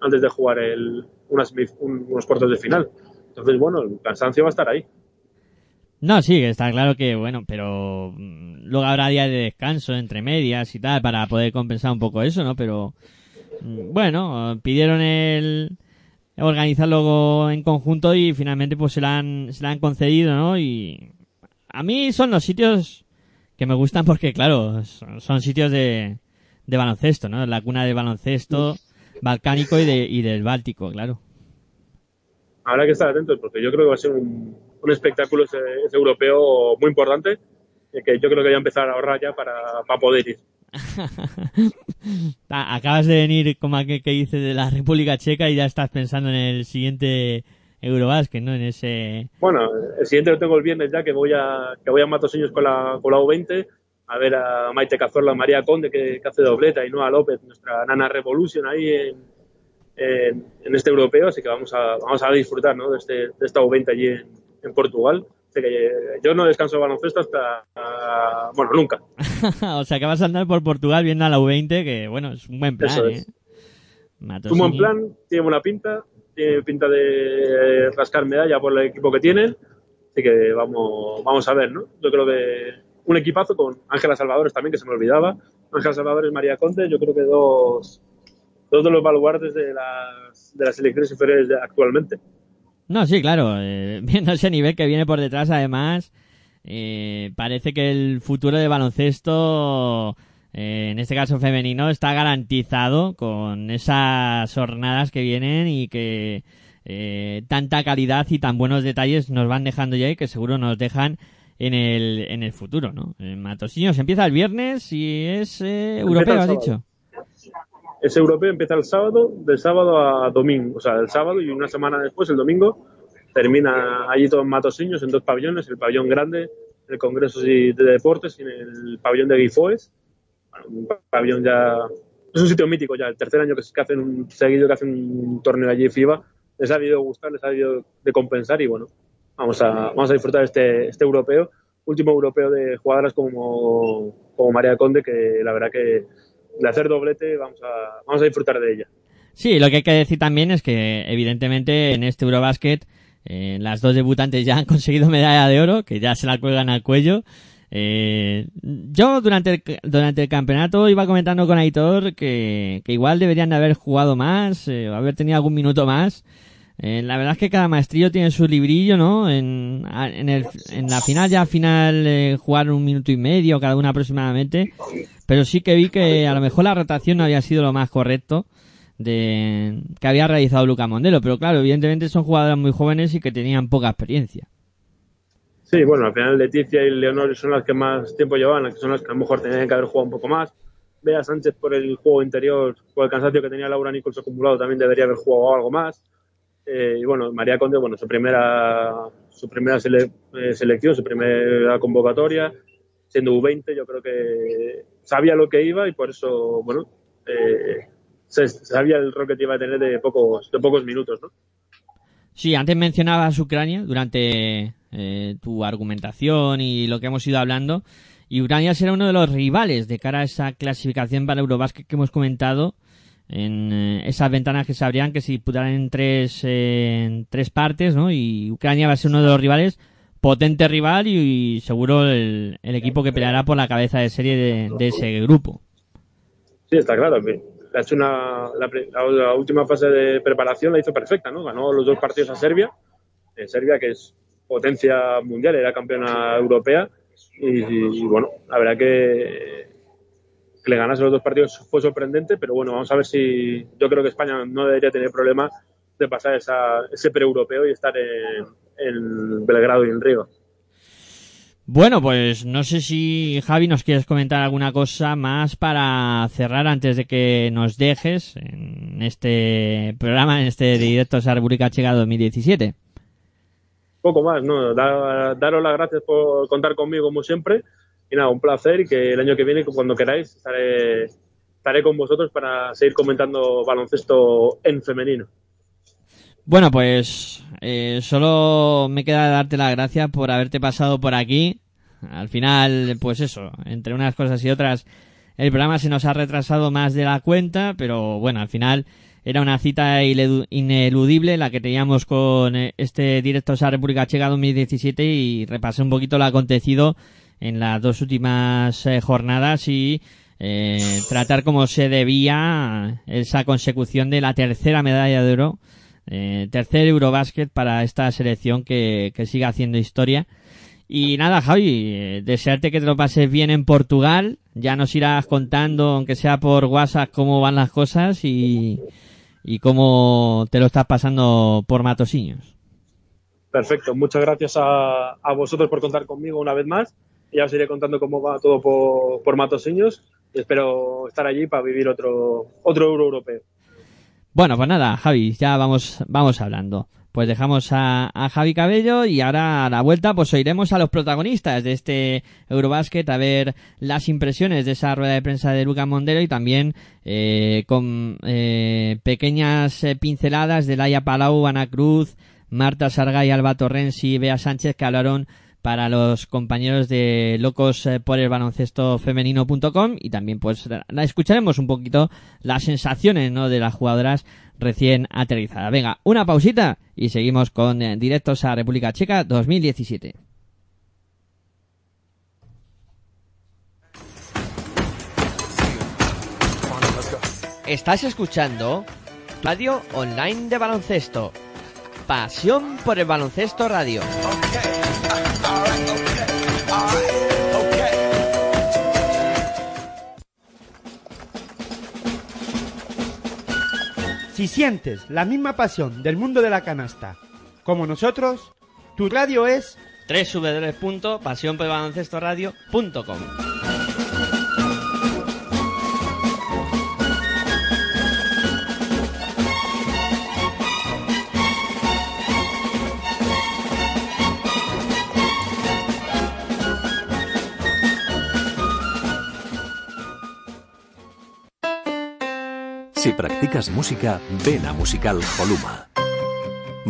antes de jugar el, unas, un, unos cuartos de final. Entonces, bueno, el cansancio va a estar ahí. No, sí, está claro que, bueno, pero luego habrá días de descanso entre medias y tal para poder compensar un poco eso, ¿no? Pero, bueno, pidieron el, organizarlo en conjunto y finalmente pues se la han, se la han concedido, ¿no? Y a mí son los sitios que me gustan porque, claro, son, son sitios de, de baloncesto, ¿no? La cuna de baloncesto balcánico y, de, y del Báltico, claro. habrá que estar atentos porque yo creo que va a ser un, un espectáculo ese, europeo muy importante que yo creo que voy a empezar a ahorrar ya para, para poder ir. Acabas de venir como aquel que dice de la República Checa y ya estás pensando en el siguiente Eurobasket, ¿no? En ese... Bueno, el siguiente lo tengo el viernes ya que voy a, que voy a Matosiños con la, con la U20 a ver a Maite Cazorla, María Conde que, hace dobleta y Noa López, nuestra nana Revolution ahí en, en, este europeo, así que vamos a, vamos a disfrutar ¿no? de, este, de esta U20 allí en, en Portugal que yo no descanso de baloncesto hasta, bueno, nunca. o sea que vas a andar por Portugal viendo a la U20, que bueno, es un buen plan, ¿eh? un buen plan, tiene buena pinta, tiene pinta de rascar medalla por el equipo que tienen, así que vamos, vamos a ver, ¿no? Yo creo que un equipazo con Ángela Salvadores también, que se me olvidaba, Ángela Salvadores, María Conte, yo creo que dos, dos de los baluartes de las, de las selecciones inferiores actualmente. No, sí, claro. Eh, viendo ese nivel que viene por detrás, además, eh, parece que el futuro de baloncesto, eh, en este caso femenino, está garantizado con esas jornadas que vienen y que tanta calidad y tan buenos detalles nos van dejando ya y que seguro nos dejan en el, en el futuro, ¿no? Matosiños empieza el viernes y es europeo, has dicho. Ese europeo empieza el sábado, del sábado a domingo, o sea, el sábado y una semana después, el domingo, termina allí todos Matosiños en dos pabellones, el pabellón grande, el Congreso de Deportes y el pabellón de Guifoes. un pabellón ya, es un sitio mítico ya, el tercer año que, hacen un seguido que hacen un torneo allí FIBA, les ha habido gustar, les ha habido de compensar y bueno, vamos a, vamos a disfrutar este, este europeo, último europeo de jugadoras como, como María Conde, que la verdad que de hacer doblete vamos a, vamos a disfrutar de ella. Sí, lo que hay que decir también es que evidentemente en este Eurobasket eh, las dos debutantes ya han conseguido medalla de oro, que ya se la cuelgan al cuello. Eh, yo durante el, durante el campeonato iba comentando con Aitor que, que igual deberían de haber jugado más, eh, o haber tenido algún minuto más. Eh, la verdad es que cada maestrillo tiene su librillo, ¿no? En, en, el, en la final ya al final eh, jugaron un minuto y medio cada una aproximadamente. Pero sí que vi que a lo mejor la rotación no había sido lo más correcto de que había realizado Luca Mondelo. Pero claro, evidentemente son jugadores muy jóvenes y que tenían poca experiencia. Sí, bueno, al final Leticia y Leonor son las que más tiempo llevaban, las que son las que a lo mejor tenían que haber jugado un poco más. Bea Sánchez por el juego interior, por el cansancio que tenía Laura Nichols acumulado, también debería haber jugado algo más. Eh, y bueno, María Conde, bueno, su primera, su primera eh, selección, su primera convocatoria, siendo U20, yo creo que sabía lo que iba y por eso, bueno, eh, sabía el rol que iba a tener de pocos, de pocos minutos, ¿no? Sí, antes mencionabas Ucrania durante tu argumentación y lo que hemos ido hablando. Y Ucrania será uno de los rivales de cara a esa clasificación para Eurobasket que hemos comentado en eh, esas ventanas que se abrían que se disputaran en tres, en tres partes, ¿no? Y Ucrania va a ser uno de los rivales, potente rival y, seguro el, equipo que peleará por la cabeza de serie de, ese grupo. Sí, está claro. Ha una, la, última fase de preparación la hizo perfecta, ¿no? Ganó los dos partidos a Serbia, en Serbia que es potencia mundial, era campeona europea y, y bueno, la verdad que que le ganase los dos partidos fue sorprendente, pero bueno, vamos a ver si yo creo que España no debería tener problema de pasar esa, ese pre-europeo y estar en, en, Belgrado y en Río. Bueno, pues no sé si Javi nos quieres comentar alguna cosa más para cerrar antes de que nos dejes en este programa, en este directo a República Checa 2017. Poco más, ¿no? daros las gracias por contar conmigo como siempre y nada, un placer y que el año que viene, cuando queráis, estaré, estaré con vosotros para seguir comentando baloncesto en femenino. Bueno, pues eh, solo me queda darte las gracias por haberte pasado por aquí. Al final, pues eso, entre unas cosas y otras, el programa se nos ha retrasado más de la cuenta, pero bueno, al final era una cita ineludible la que teníamos con eh, este directo a República Checa 2017 y repasé un poquito lo acontecido en las dos últimas eh, jornadas y eh, tratar como se debía esa consecución de la tercera medalla de oro, eh, tercer Eurobasket para esta selección que, que siga haciendo historia. Y nada, Javi, eh, desearte que te lo pases bien en Portugal. Ya nos irás contando, aunque sea por WhatsApp, cómo van las cosas y, y cómo te lo estás pasando por Matosiños. Perfecto, muchas gracias a, vosotros por contar conmigo una vez más. Ya os iré contando cómo va todo por, por Matosiños espero estar allí para vivir otro, otro euro europeo. Bueno, pues nada, Javi, ya vamos, vamos hablando. Pues dejamos a, Javi Cabello y ahora a la vuelta pues oiremos a los protagonistas de este Eurobasket a ver las impresiones de esa rueda de prensa de Luca Mondero y también eh, con eh, pequeñas eh, pinceladas de Laia Palau, Ana Cruz, Marta Sargay, Alba Torrensi y Bea Sánchez que hablaron para los compañeros de locos eh, por el baloncesto femenino.com y también pues la escucharemos un poquito las sensaciones ¿no? de las jugadoras recién aterrizadas. Venga, una pausita y seguimos con eh, directos a República Checa 2017. Estás escuchando Radio Online de Baloncesto. Pasión por el Baloncesto Radio. Si sientes la misma pasión del mundo de la canasta como nosotros, tu radio es www.pasionporbaloncestoradio.com Si practicas música, ven a Musical Holuma.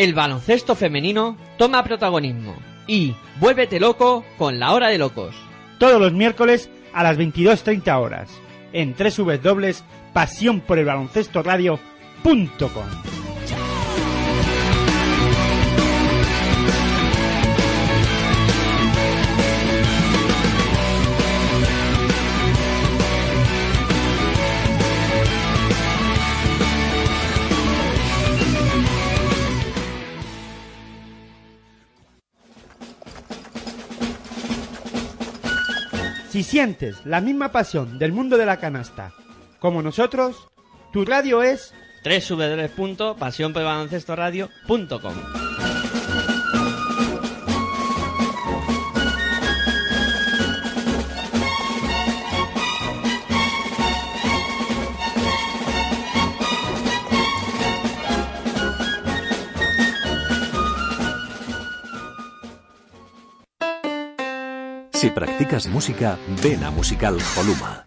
El baloncesto femenino toma protagonismo y vuélvete loco con la hora de locos. Todos los miércoles a las 22.30 horas en pasión Si sientes la misma pasión del mundo de la canasta como nosotros, tu radio es www.pasionporbaloncestoradio.com Si practicas música, ven a Musical Holuma.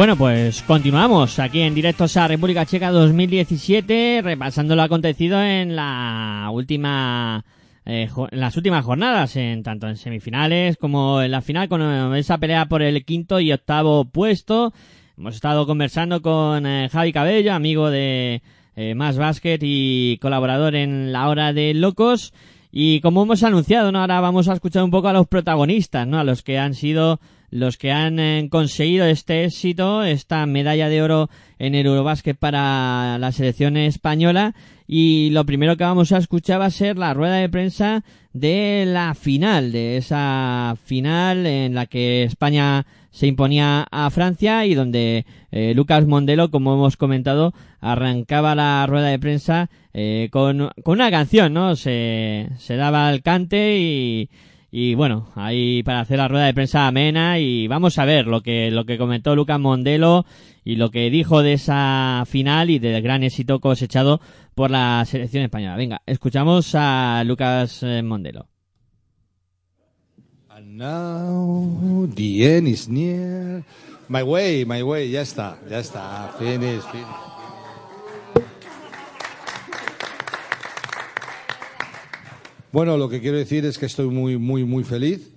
Bueno, pues continuamos aquí en directos a República Checa 2017, repasando lo acontecido en la última eh, en las últimas jornadas, en tanto en semifinales como en la final, con eh, esa pelea por el quinto y octavo puesto. Hemos estado conversando con eh, Javi Cabello, amigo de Más Basket y colaborador en la hora de locos. Y como hemos anunciado, ¿no? ahora vamos a escuchar un poco a los protagonistas, ¿no? a los que han sido los que han eh, conseguido este éxito, esta medalla de oro en el Eurobásquet para la selección española. Y lo primero que vamos a escuchar va a ser la rueda de prensa de la final, de esa final en la que España se imponía a Francia y donde eh, Lucas Mondelo, como hemos comentado, arrancaba la rueda de prensa eh, con, con una canción, ¿no? Se, se daba el cante y, y bueno, ahí para hacer la rueda de prensa amena y vamos a ver lo que, lo que comentó Lucas Mondelo y lo que dijo de esa final y del gran éxito cosechado por la selección española. Venga, escuchamos a Lucas eh, Mondelo. And now the end is near. My way, my way, ya está, ya está. Finish, finish. Bueno, lo que quiero decir es que estoy muy, muy, muy feliz.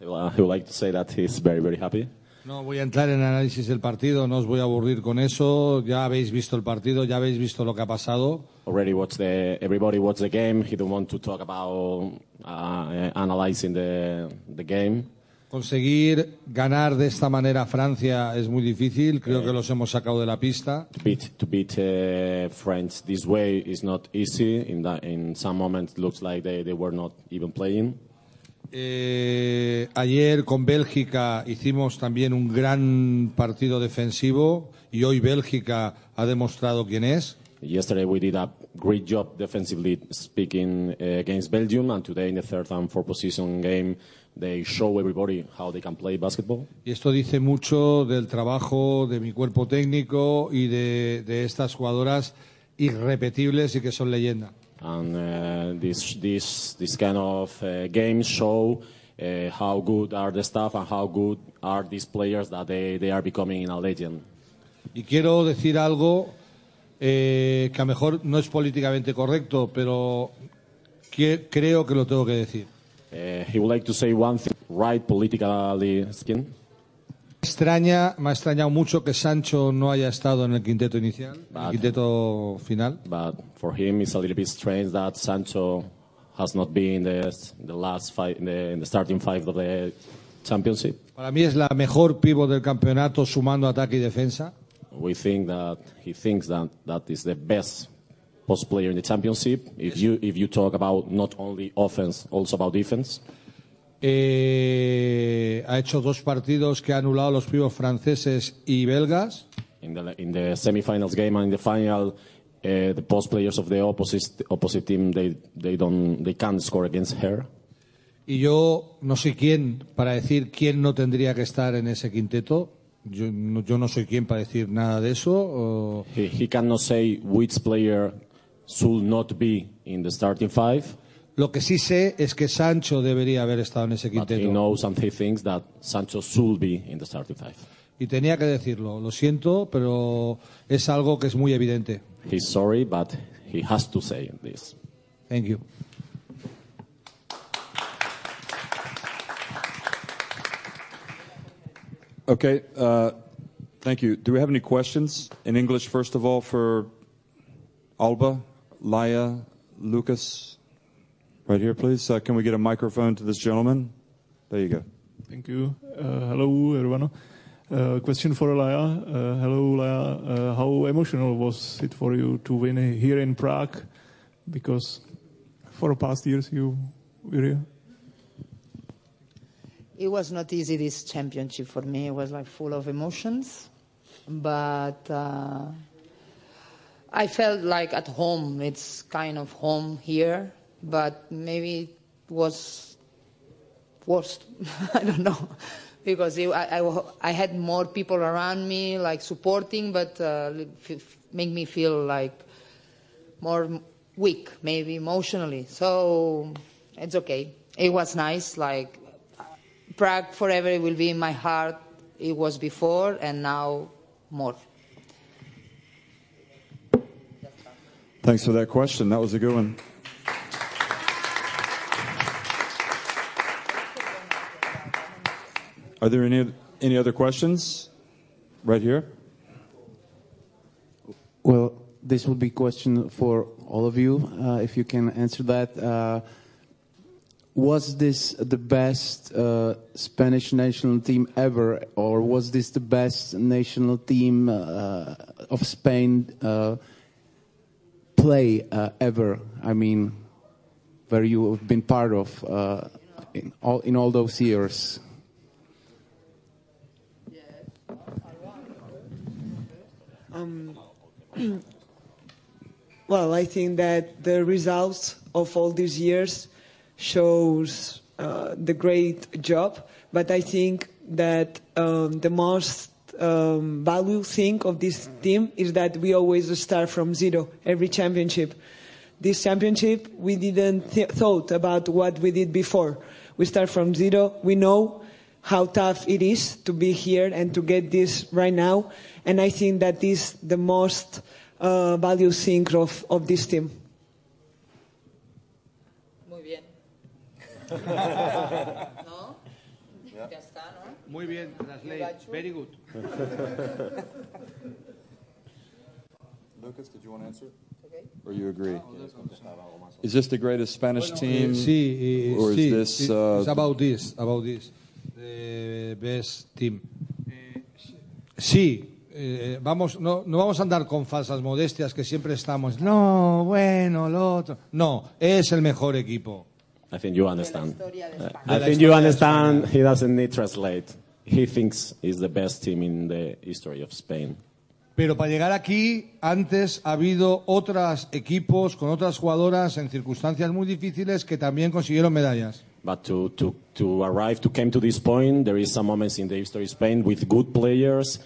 He would like to say that he's very, very happy. No voy a entrar en análisis del partido, no os voy a aburrir con eso. Ya habéis visto el partido, ya habéis visto lo que ha pasado. Already watched the, everybody watched the game. He don't want to talk about uh, analyzing the, the game. Conseguir ganar de esta manera a Francia es muy difícil, creo que los hemos sacado de la pista. To beat, to beat uh, French this way is not easy. In, that, in some moments, looks like they, they were not even playing. Eh, ayer con Bélgica hicimos también un gran partido defensivo y hoy Bélgica ha demostrado quién es. Yesterday we did a great job defensively speaking uh, against Belgium, and today in the third and fourth position game they show everybody how they can play basketball. Y esto dice mucho del trabajo de mi cuerpo técnico y de, de estas jugadoras irrepetibles y que son leyenda. And uh, this, this, this kind of uh, games show uh, how good are the staff and how good are these players that they, they are becoming a legend. Y quiero decir algo eh, que a lo mejor no es políticamente correcto, pero que, creo que lo tengo que decir. Uh, he would like to say one thing, right politically speaking. Extraña, me ha extrañado mucho que Sancho no haya estado en el quinteto inicial, en el quinteto final. But for him, it's a little bit strange that Sancho has not been in the, the last five, in the, in the starting five of the championship. Para mí es la mejor pívot del campeonato sumando ataque y defensa. We think that he thinks that that is the best post player in the championship. If you if you talk about not only offense, also about defense. Eh, ha hecho dos partidos que ha anulado los pibos franceses y belgas. In the in the semifinals game and in the final, uh, the post players of the opposite opposite team they they don't they can't score against her. Y yo no soy quién para decir quién no tendría que estar en ese quinteto. Yo no, yo no soy quien para decir nada de eso. o- He, he cannot say which player should not be in the starting five, Lo que sí sé es que Sancho debería haber estado en ese but he quinteto. knows and he thinks that Sancho should be in the starting five. Y tenía que decirlo. Lo siento, pero es algo que es muy evidente. He's sorry, but he has to say this. Thank you. Okay, uh, thank you. Do we have any questions in English, first of all, for Alba, Laya, Lucas? Right here, please. Uh, can we get a microphone to this gentleman? There you go. Thank you. Uh, hello, everyone. Uh, question for Laya. Uh, hello, Laya. Uh, how emotional was it for you to win here in Prague? Because for the past years you were here. It was not easy this championship for me. It was like full of emotions, but uh, I felt like at home. It's kind of home here, but maybe it was worst. I don't know because it, I, I, I had more people around me like supporting, but uh, make me feel like more weak, maybe emotionally. So it's okay. It was nice. Like Prague forever will be in my heart. it was before and now more. Thanks for that question. That was a good one. Are there any any other questions? Right here. Well, this will be a question for all of you, uh, if you can answer that. Uh, was this the best uh, Spanish national team ever, or was this the best national team uh, of Spain uh, play uh, ever? I mean, where you have been part of uh, in all in all those years. Um, well, I think that the results of all these years shows uh, the great job, but I think that um, the most um, value thing of this team is that we always start from zero every championship. This championship, we didn't th- thought about what we did before. We start from zero. We know how tough it is to be here and to get this right now. And I think that is the most uh, value thing of, of this team. Muy bien. Muy bien, translate. Very good. Lucas, did you want to answer? Or you agree? Is this the greatest Spanish team? Sí, eh, or sí, is this? Uh, it's about this, about this, the best team. Sí, eh, vamos, no, no vamos a andar con falsas modestias que siempre estamos. No, bueno, lo otro. No, es el mejor equipo. I think you understand. Uh, I think you understand. He doesn't need translate. He thinks he's the best team in the history of Spain. Pero para llegar aquí, antes ha habido otros equipos con otras jugadoras en circunstancias muy difíciles que también consiguieron medallas. But to, to, to arrive, to came to this point, there is some moments in the history of Spain with good players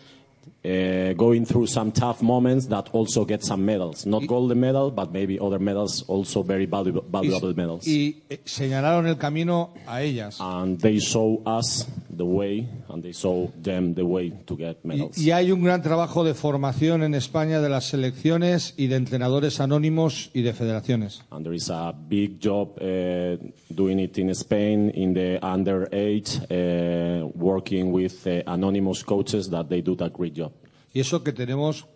uh, going through some tough moments that also get some medals. Not golden medal, but maybe other medals, also very valuable, valuable medals. Y eh, señalaron el camino a ellas. and they show us the way, and they show them the way to get Y, medals. y hay un gran trabajo de formación en España de las selecciones y de entrenadores anónimos y de federaciones. And there is a big job uh, doing it in Spain in the underage, uh, working with anonymous coaches that they do a great job. Y eso que tenemos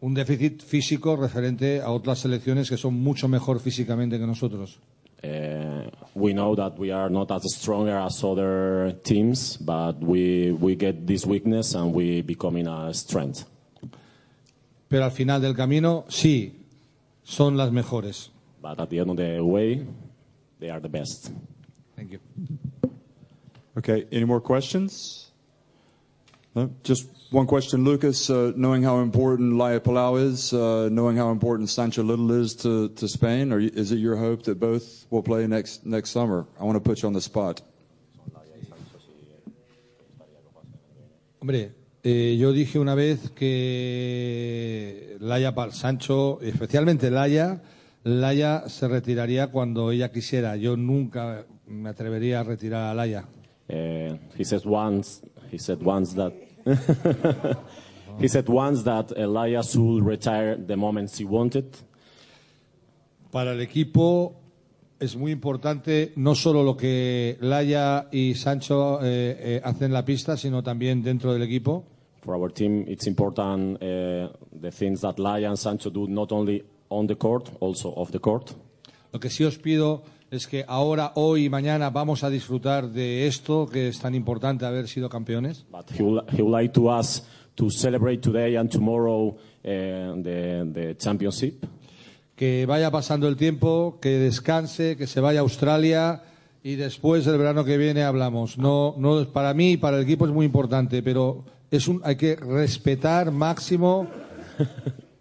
un déficit físico referente a otras selecciones que son mucho mejor físicamente que nosotros. Uh, we know that we are not as stronger as other teams, but we, we get this weakness and we becoming a strength. Pero al final del camino, sí, son las mejores. But at the end of the way, they are the best. Thank you. Okay, any more questions? No? Just one question, Lucas. Uh, knowing how important Laia Palau is, uh, knowing how important Sancho Little is to, to Spain, or is it your hope that both will play next next summer? I want to put you on the spot. Hombre, eh, yo dije una vez que Laia Pal Sancho, especialmente Laia, Laia se retiraría cuando ella quisiera. Yo nunca me atrevería a retirar a Laia. Uh, he said once. He said once that. He said once that Elias will retire the moment he wanted. Para el equipo es muy importante no solo lo que Laia y Sancho eh, eh, hacen en la pista, sino también dentro del equipo. For our team, it's important uh, the things that Laia and Sancho do not only on the court, also off the court. Lo que sí os pido es que ahora, hoy y mañana vamos a disfrutar de esto que es tan importante haber sido campeones. But he would, he would like to us to celebrate today and tomorrow uh, the, the championship. que vaya pasando el tiempo, que descanse, que se vaya a Australia y después del verano que viene hablamos. No, no para mí y para el equipo es muy importante, pero es un, hay que respetar máximo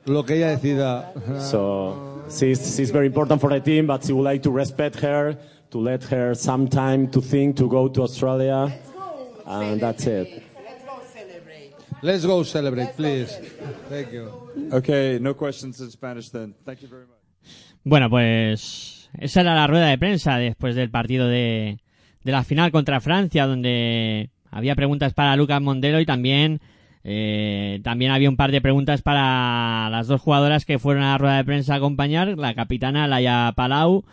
lo que ella decida. So she's, she's very important for the team, but she would like to respect her, to let her some time to think, to go to Australia, and that's it. Let's go celebrate, please. Thank you. Okay, no questions in Spanish then. Thank you very much. Bueno, pues esa era la rueda de prensa después del partido de, de la final contra Francia, donde había preguntas para Lucas Mondelo y también eh, también había un par de preguntas para las dos jugadoras que fueron a la rueda de prensa a acompañar, la capitana Laia Palau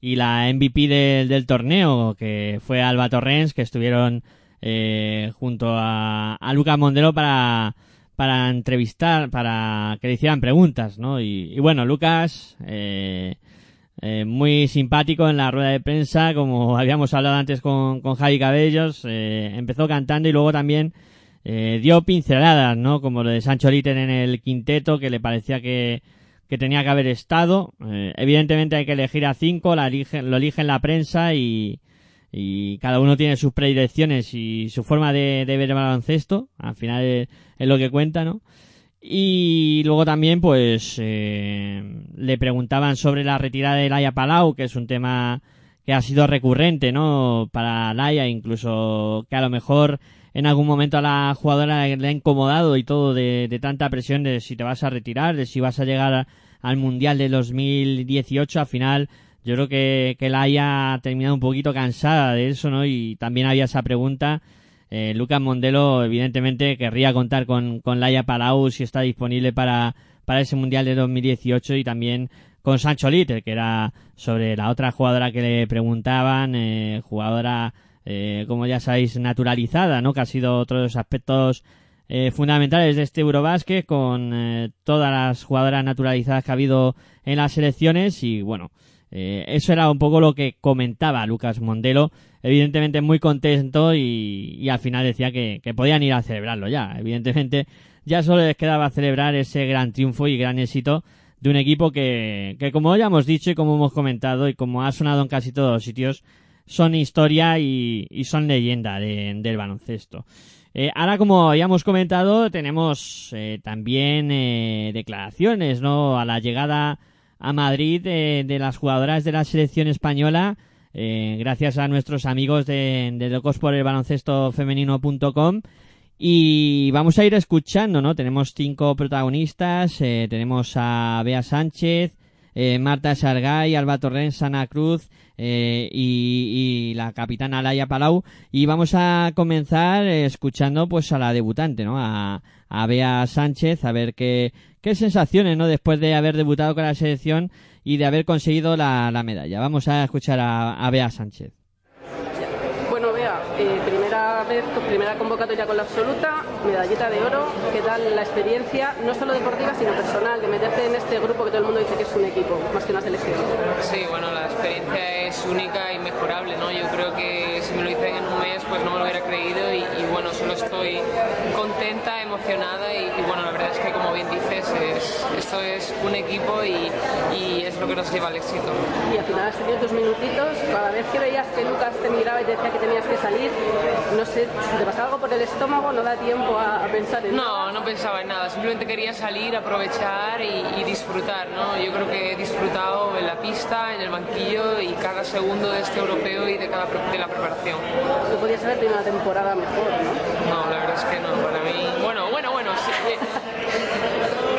y la MVP del, torneo, que fue Alba Torrens, que estuvieron eh, junto a, a Lucas Mondelo para, para entrevistar, para que le hicieran preguntas, ¿no? Y, y bueno, Lucas, eh, eh, muy simpático en la rueda de prensa, como habíamos hablado antes con, con Javi Cabellos, eh, empezó cantando y luego también eh, dio pinceladas, ¿no? Como lo de Sancho Liter en el quinteto, que le parecía que, que tenía que haber estado. Eh, evidentemente hay que elegir a cinco, la eligen, lo eligen la prensa y, y cada uno tiene sus predilecciones y su forma de, de ver el baloncesto. Al final es, es lo que cuenta, ¿no? Y luego también, pues, eh, le preguntaban sobre la retirada de Laia Palau, que es un tema que ha sido recurrente, ¿no? Para Laia, incluso que a lo mejor en algún momento a la jugadora le ha incomodado y todo de, tanta presión de si te vas a retirar, de si vas a llegar al Mundial de 2018. Al final, yo creo que, que Laia ha terminado un poquito cansada de eso, ¿no? Y también había esa pregunta. Eh, Lucas Mondelo, evidentemente, querría contar con, con Laia Palau si está disponible para, para ese Mundial de 2018 y también con Sancho Litter, que era sobre la otra jugadora que le preguntaban, eh, jugadora, eh, como ya sabéis, naturalizada, ¿no? Que ha sido otro de los aspectos eh, fundamentales de este Eurobásquet con eh, todas las jugadoras naturalizadas que ha habido en las selecciones y bueno, eh, eso era un poco lo que comentaba Lucas Mondelo, evidentemente muy contento y, y al final decía que, que podían ir a celebrarlo ya, evidentemente ya solo les quedaba celebrar ese gran triunfo y gran éxito de un equipo que, que como ya hemos dicho y como hemos comentado y como ha sonado en casi todos los sitios, son historia y, son leyenda de- del baloncesto. Eh, ahora, como habíamos comentado, tenemos eh, también eh, declaraciones, ¿no? A la llegada a Madrid de las jugadoras de la selección española, gracias a nuestros amigos de, de Locos por el Baloncesto Femenino.com. Y vamos a ir escuchando, ¿no? Tenemos cinco protagonistas, tenemos a Bea Sánchez, eh, Marta Sargay, Alba Torrens, Ana Cruz eh, y, y la capitana Laia Palau. Y vamos a comenzar eh, escuchando pues a la debutante, ¿no? A, a Bea Sánchez, a ver qué, qué sensaciones, ¿no? Después de haber debutado con la selección y de haber conseguido la, la medalla. Vamos a escuchar a, a Bea Sánchez. Primera vez, primera convocatoria con la absoluta, medalleta de oro. ¿Qué tal la experiencia, no solo deportiva, sino personal, de meterte en este grupo que todo el mundo dice que es un equipo, más que una selección? Sí, bueno, la experiencia es única y mejorable, ¿no? Yo creo que si me lo dicen en un pues no me lo hubiera creído y, y bueno, solo estoy contenta, emocionada y, y bueno, la verdad es que como bien dices, es- esto es un equipo y, y es lo que nos lleva al éxito. Y al final has tenido tus minutitos, cada vez que veías que Lucas te miraba y te decía que tenías que salir, no sé, te pasaba algo por el estómago, no da tiempo a, a pensar en No, no pensaba en nada, simplemente quería salir, aprovechar y, disfrutar, ¿no? Yo creo que he disfrutado en la pista, en el banquillo y cada segundo de este europeo y de, cada, de la preparación. Tú haber tenido una temporada mejor, ¿no? No, la verdad es que no, para mí... Bueno, bueno, bueno, sí,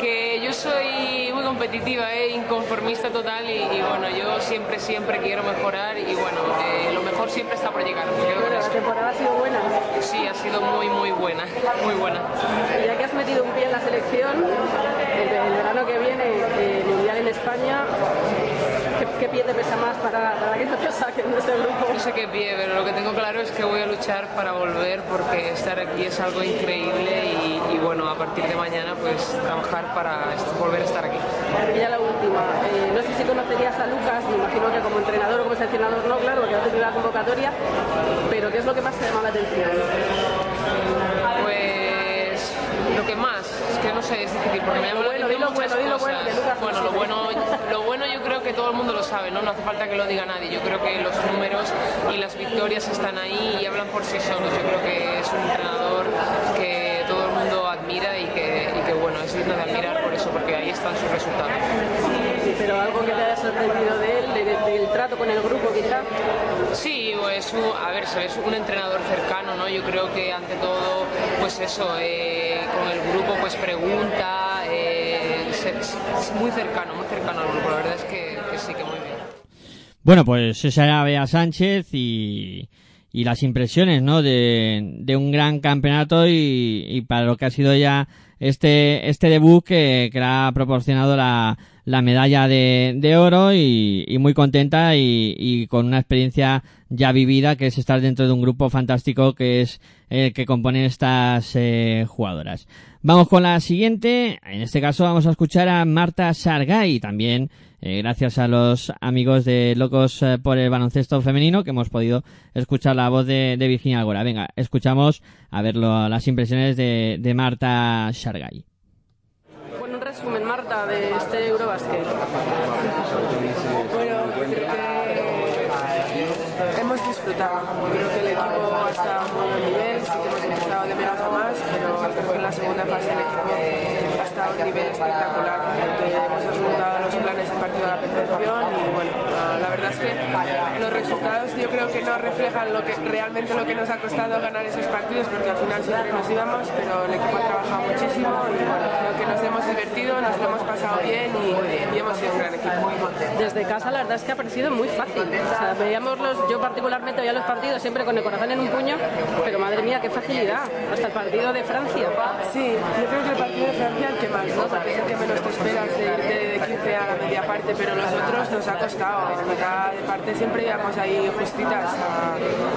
que, que yo soy muy competitiva, ¿eh? inconformista total y, y bueno, yo siempre, siempre quiero mejorar y bueno, eh, lo mejor siempre está por llegar. La temporada ha sido buena. Sí, ha sido muy, muy buena, muy buena. Ya que has metido un pie en la selección, el, el verano que viene, eh, Mundial en España, ¿qué, qué pie te pesa más para, para que no te saquen de este grupo? No sé qué pie, pero lo que tengo claro es que voy a luchar para volver porque estar aquí es algo increíble y, y bueno, a partir de mañana pues trabajar para volver a estar aquí. Y ya la última, eh, no sé si conocerías a Lucas, me imagino que como entrenador o como seleccionador no, claro, porque no te la convocatoria, pero ¿qué es lo que más te llama la atención? Pues lo que más, no sé, es difícil porque me llama la Bueno, atención muchas bueno, cosas. Bueno, no lo bueno, lo bueno yo creo que todo el mundo lo sabe, ¿no? No hace falta que lo diga nadie. Yo creo que los números y las victorias están ahí y hablan por sí solos. Yo creo que es un entrenador que todo el mundo admira y que, y que bueno, es digno de admirar por eso, porque ahí están sus resultados. Pero algo que te haya sorprendido de él, de- de- del trato con el grupo quizá. Sí, pues a ver, es un entrenador cercano, ¿no? Yo creo que ante todo, pues eso, eh, con el grupo pues pregunta, eh, es- es muy cercano, muy cercano al grupo, la verdad es que, que sí, que muy bien. Bueno, pues esa era Bea Sánchez y, y las impresiones, ¿no? De, de un gran campeonato y, y para lo que ha sido ya este, este debut que, que le ha proporcionado la, la medalla de, de oro y, y muy contenta y, y, con una experiencia ya vivida que es estar dentro de un grupo fantástico que es el que componen estas eh, jugadoras. Vamos con la siguiente. En este caso vamos a escuchar a Marta Sargay también eh, gracias a los amigos de Locos eh, por el Baloncesto Femenino que hemos podido escuchar la voz de, de Virginia Algora. Venga, escuchamos a ver lo, las impresiones de, de Marta Sargay. Resumen, Marta, de este Eurobasket. Bueno, que hemos disfrutado. Creo que el equipo ha estado a muy buen nivel, sí que hemos empezado de menos más, pero en la segunda fase el equipo ha estado a un nivel espectacular, hemos ajustado los planes de partido a la perfección y bueno, la verdad es que los resultados yo creo que no reflejan lo que realmente lo que nos ha costado ganar esos partidos, porque al final siempre nos íbamos, pero el equipo ha trabajado muchísimo y bueno, creo que nos hemos divertido, nos lo hemos pasado bien y, y hemos sido un gran equipo. Desde casa la verdad es que ha parecido muy fácil. O sea, veíamos los, yo particularmente veía los partidos siempre con el corazón en un puño, pero madre mía, qué facilidad. Hasta el partido de Francia. Sí, yo creo que el partido de Francia el que más, ¿no? Porque es el que menos te esperas de 15 a la media parte, pero los otros nos ha costado. En mitad de parte siempre íbamos ahí justitas.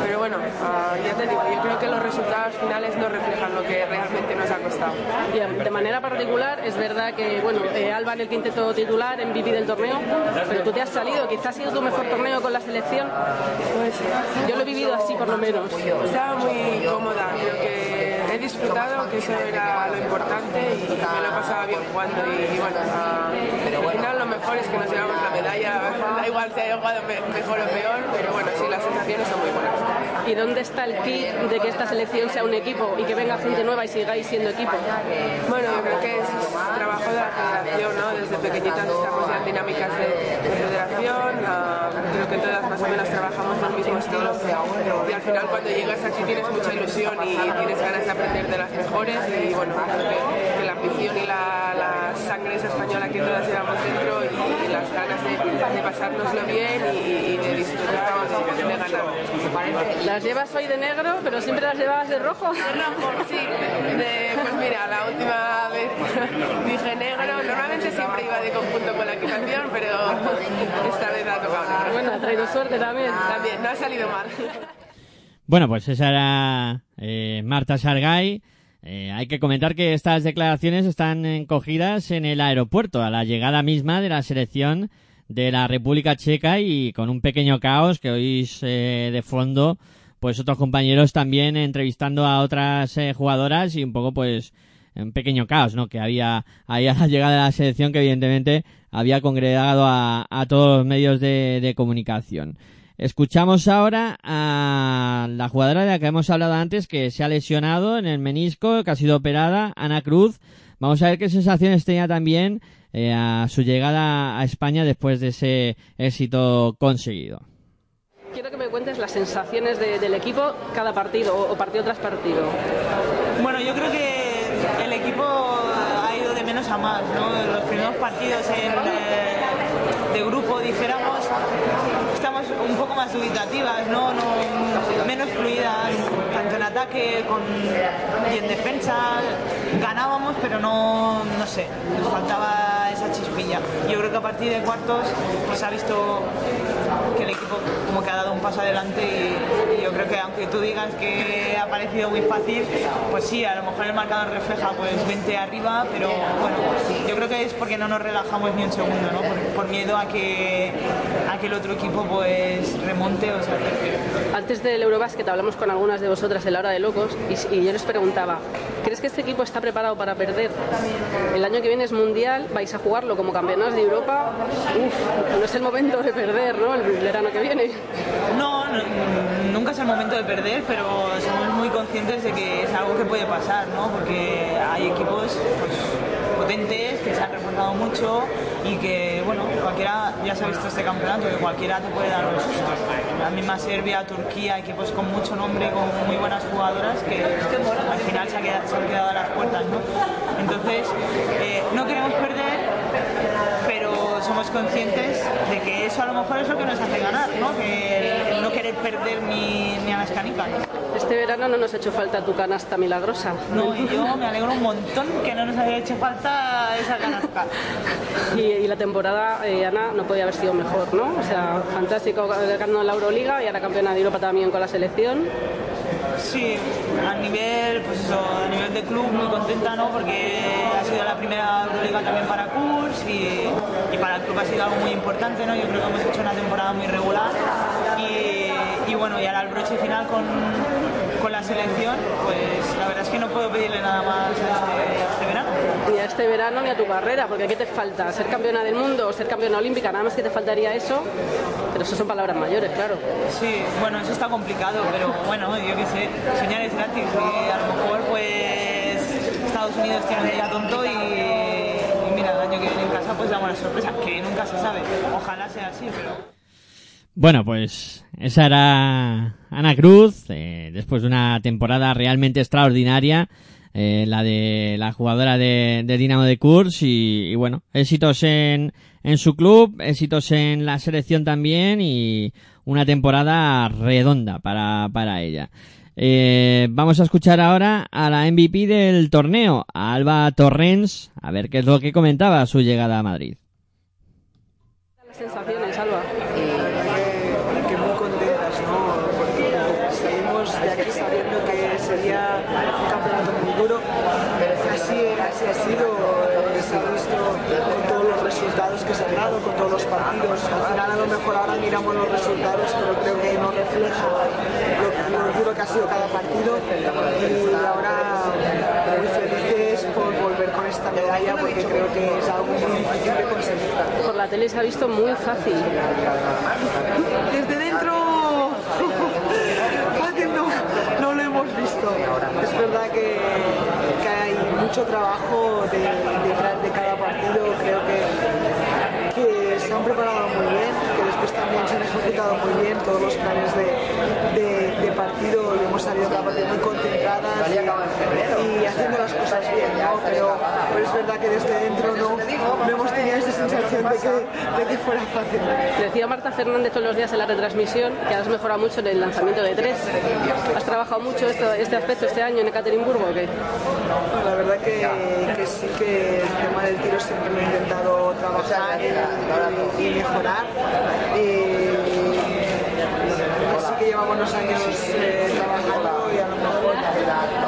Pero bueno, ya te digo, yo creo que los resultados finales no reflejan lo que realmente nos ha costado. Bien, de manera particular, es verdad que, bueno, eh, Alba en el quinteto titular en Vivi del torneo, pero tú te has salido, quizás ha sido tu mejor torneo con la selección. Pues, yo lo he vivido así por lo menos. Estaba muy cómoda, creo que he disfrutado, que eso era lo importante y me lo he pasado bien jugando y, y bueno, uh, al final lo mejor es que nos llevamos la medalla, da igual si haya jugado mejor o peor, pero bueno, sí, las sensaciones son muy buenas. ¿Y dónde está el kit de que esta selección sea un equipo y que venga gente nueva y sigáis siendo equipo? Bueno, yo creo que es trabajo de la federación, ¿no? Desde pequeñitas estamos en dinámicas de, de federación, uh, creo que todas más o menos trabajamos el mismo estilo y al final cuando llegas aquí tienes mucha ilusión y tienes ganas de aprender de las mejores y bueno, creo que, que la ambición y la, la, sangre esa española que todas llevamos dentro y, y las ganas de, de pasárnoslo bien y, y de disfrutar de, de ganar. Las llevas hoy de negro, pero siempre las llevabas de rojo. De rojo, sí. De, pues mira, la última vez dije negro. Normalmente siempre iba de conjunto con la equipación, pero esta vez ha tocado negro. Bueno, ha traído suerte también. También, no ha salido mal. Bueno, pues esa era eh, Marta Sargay. Eh, hay que comentar que estas declaraciones están cogidas en el aeropuerto, a la llegada misma de la selección de la República Checa y con un pequeño caos que oís eh, de fondo, pues otros compañeros también entrevistando a otras eh, jugadoras y un poco pues un pequeño caos, ¿no? Que había ahí a la llegada de la selección que evidentemente había congregado a, todos los medios de comunicación. Escuchamos ahora a la jugadora de la que hemos hablado antes, que se ha lesionado en el menisco, que ha sido operada, Ana Cruz. Vamos a ver qué sensaciones tenía también eh, a su llegada a España después de ese éxito conseguido. Quiero que me cuentes las sensaciones de, del equipo cada partido o, partido tras partido. Bueno, yo creo que el equipo ha ido de menos a más, ¿no? Los primeros partidos en, eh, de grupo, dijéramos, estamos un poco más dubitativas, ¿no? no menos fluidas, tanto en ataque con, y en defensa. Ganábamos, pero no, no sé, nos faltaba esa Yo creo que a partir de cuartos pues ha visto que el equipo como que ha dado un paso adelante y, yo creo que aunque tú digas que ha parecido muy fácil, pues sí, a lo mejor el marcador refleja pues 20 arriba, pero bueno, yo creo que es porque no nos relajamos ni un segundo, ¿no? Por, por miedo a que, a que el otro equipo pues remonte o sea, Antes del Eurobasket hablamos con algunas de vosotras en la hora de locos y, y yo les preguntaba, ¿crees que este equipo está preparado para perder? El año que viene es mundial, vais a jugarlo como campeonas de Europa. Uf, no es el momento de perder, ¿no? El verano que viene. No, no, nunca es el momento de perder, pero somos muy conscientes de que es algo que puede pasar, ¿no? Porque hay equipos pues, potentes que se han reforzado mucho y que, bueno, cualquiera, ya se ha visto este campeonato, que cualquiera te puede dar un susto. La misma Serbia, Turquía, equipos con mucho nombre, con muy buenas jugadoras que al final se, ha quedado, se han quedado a las puertas, ¿no? Entonces, eh, no queremos perder, somos conscientes de que eso a lo mejor es lo que nos hace ganar, ¿no? Que el, el no querer perder ni, ni a las canicas. Este verano no nos ha hecho falta tu canasta milagrosa. No, y yo me alegro un montón que no nos haya hecho falta esa canasta. Y, y la temporada, eh, Ana, no podía haber sido mejor, ¿no? O sea, fantástico ganando la Euroliga y ahora campeona de Europa también con la selección. Sí, a nivel, pues eso, a nivel de club muy contenta, ¿no? Porque ha sido la primera Euroliga también para Kurs y, y para el club ha sido algo muy importante, ¿no? Yo creo que hemos hecho una temporada muy regular y, y bueno, y ahora el broche final con, con la selección, pues la verdad es que no puedo pedirle nada más a este, a este verano. Ni a este verano ni a tu carrera, porque ¿qué te falta? ¿Ser campeona del mundo o ser campeona olímpica? Nada más que te faltaría eso, pero eso son palabras mayores, claro. Sí, bueno, eso está complicado, pero bueno, yo qué sé, soñar es gratis y a lo mejor pues Estados Unidos tiene un día tonto y, y mira, el año que viene en casa pues damos la sorpresa, que nunca se sabe. Ojalá sea así, pero... Bueno, pues esa era Ana Cruz, eh, después de una temporada realmente extraordinaria, eh, la de la jugadora de, Dinamo de Kurs y, bueno, éxitos en, en su club, éxitos en la selección también y una temporada redonda para, para ella. Eh, vamos a escuchar ahora a la MVP del torneo, a Alba Torrens, a ver qué es lo que comentaba su llegada a Madrid Alba. Eh, que muy contentas, ¿no? Porque salimos de aquí sabiendo que sería un campeonato muy duro. Así, así ha sido, eh, se ha visto con todos los resultados que se han dado, con todos los partidos. Al final a lo mejor ahora miramos los resultados, pero creo que no refleja lo, lo duro que ha sido cada partido. Y ahora muy felices por volver con esta medalla porque creo que es algo muy difícil de conseguir. Por la tele se ha visto muy fácil. Desde dentro fácil no, no lo hemos visto. Es verdad que, que hay mucho trabajo de- detrás de cada partido. Creo que, que se han preparado muy bien, que después también se han ejecutado muy bien todos los planes de, de- de partido salido cada partido muy concentradas y, y haciendo las cosas bien, ¿no? Pero, pero es verdad que desde dentro no, no hemos tenido esa sensación de que, de que fuera fácil. Decía Marta Fernández todos los días en la retransmisión que has mejorado mucho en el lanzamiento de tres. ¿Has trabajado mucho esto- este aspecto este año en Ekaterimburgo o qué? La verdad que, que sí que el tema del tiro siempre lo he intentado trabajar y, y mejorar. Y así que llevamos unos años eh, trabajando y a lo mejor,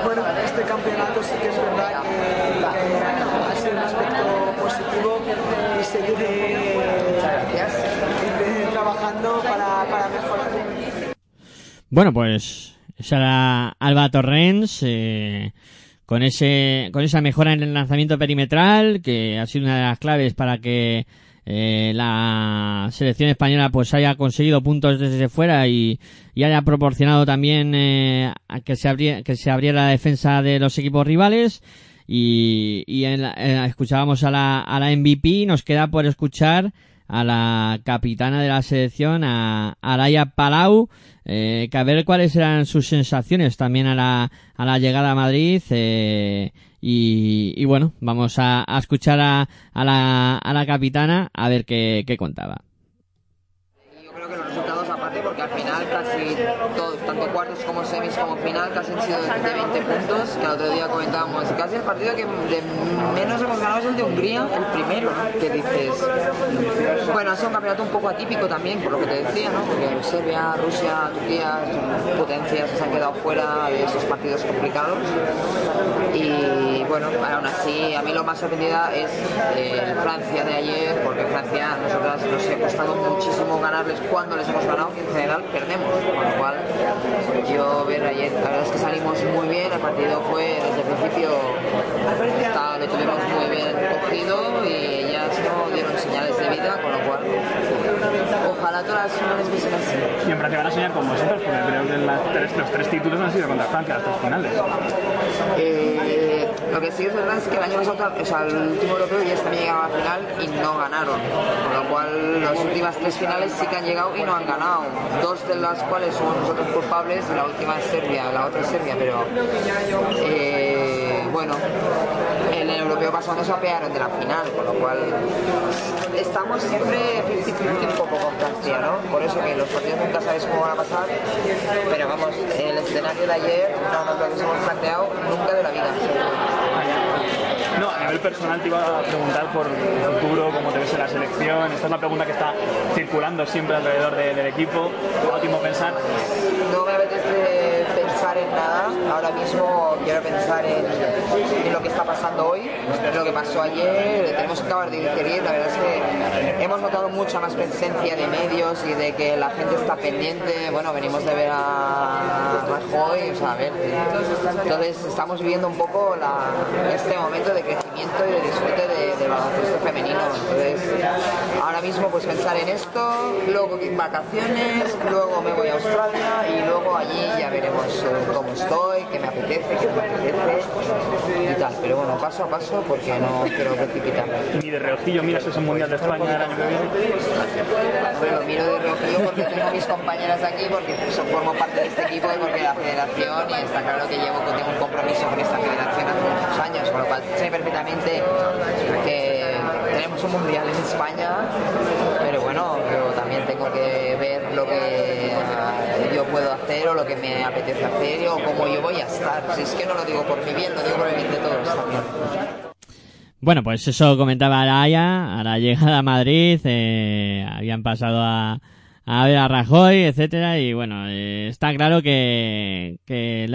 bueno, este campeonato sí que es verdad que, ha sido un aspecto positivo y seguiré eh, trabajando para, para mejorar. Bueno, pues esa era Alba Torrens eh, con ese con esa mejora en el lanzamiento perimetral que ha sido una de las claves para que eh, la selección española pues haya conseguido puntos desde fuera y, y haya proporcionado también eh, a que se abriera que se abriera la defensa de los equipos rivales. Y, y en la- eh, escuchábamos a la, a la MVP nos queda por escuchar a la capitana de la selección, a Araya Palau, eh, que a ver cuáles eran sus sensaciones también a la, a la llegada a Madrid. eh, y, y bueno, vamos a, a escuchar a, a, la, a la capitana a ver qué, qué contaba. creo que los resultados aparte porque al final casi todos, tanto cuartos como final casi han sido de 20 puntos, que el otro día comentábamos, casi el partido que de menos hemos ganado es el de Hungría, el primero, que dices, bueno, ha sido un campeonato un poco atípico también, por lo que te decía, ¿no? porque Serbia, Rusia, Turquía, potencias que se han quedado fuera de esos partidos complicados y bueno, aún así a mí lo más sorprendida es eh, Francia de ayer, porque Francia a nosotras nos ha costado muchísimo ganarles cuando les hemos ganado, que en general perdemos, con lo cual yo ver la verdad es que salimos muy bien, el partido fue desde el principio, está- lo tuvimos muy bien cogido y ellas no dieron señales de vida, con lo cual ojalá todas las. Y en Francia van a soñar con vosotros, porque creo que los tres títulos han sido contra Francia, las tres finales. Eh, lo que sí es verdad es que el año pasado, o sea, el último europeo ya también llegaba a la final y no ganaron. Con lo cual, las últimas tres finales sí que han llegado y no han ganado. Dos de las cuales somos nosotros culpables la última es Serbia, la otra es Serbia, pero eh, bueno, en el europeo pasado nos apearon de la final, con lo cual estamos siempre 50-50 un poco con Francia, ¿no? Por eso que los partidos nunca sabes cómo van a pasar, pero vamos, el escenario de ayer no nos lo hubiésemos planteado nunca de la vida. No, a nivel personal te iba a preguntar por el futuro, cómo te ves en la selección. Esta es una pregunta que está circulando siempre alrededor de- del equipo. Último pensar. No me apetece Ahora mismo quiero pensar en, lo que está pasando hoy, lo que pasó ayer. Tenemos que acabar de digerir. La verdad es que hemos notado mucha más presencia de medios y de que la gente está pendiente. Bueno, venimos de ver a Rajoy, o sea, a ver. Entonces estamos viviendo un poco este momento de y de disfrute de- del baloncesto femenino. Entonces, ahora mismo pues pensar en esto, luego vacaciones, luego me voy a Australia y luego allí ya veremos eh, cómo estoy, qué me apetece, qué no me apetece y tal. Pero bueno, paso a paso porque no quiero precipitarme. Ni de reojillo miras ese Mundial de España el año que viene. Bueno, miro de reojillo porque tengo mis compañeras aquí, porque formo parte de este equipo y porque la federación, y está claro que llevo tengo un compromiso con esta federación hace muchos años, con lo cual sé perfectamente que tenemos un mundial en España, pero bueno, pero también tengo que ver lo que ah, yo puedo hacer o lo que me apetece hacer o cómo yo voy a estar. Si es que no lo digo por mi bien, lo digo por el bien de todos también. Bueno, pues eso comentaba Araya, a la llegada a Madrid, eh, habían pasado a, a ver a Rajoy, etcétera, y bueno, eh, está claro que, que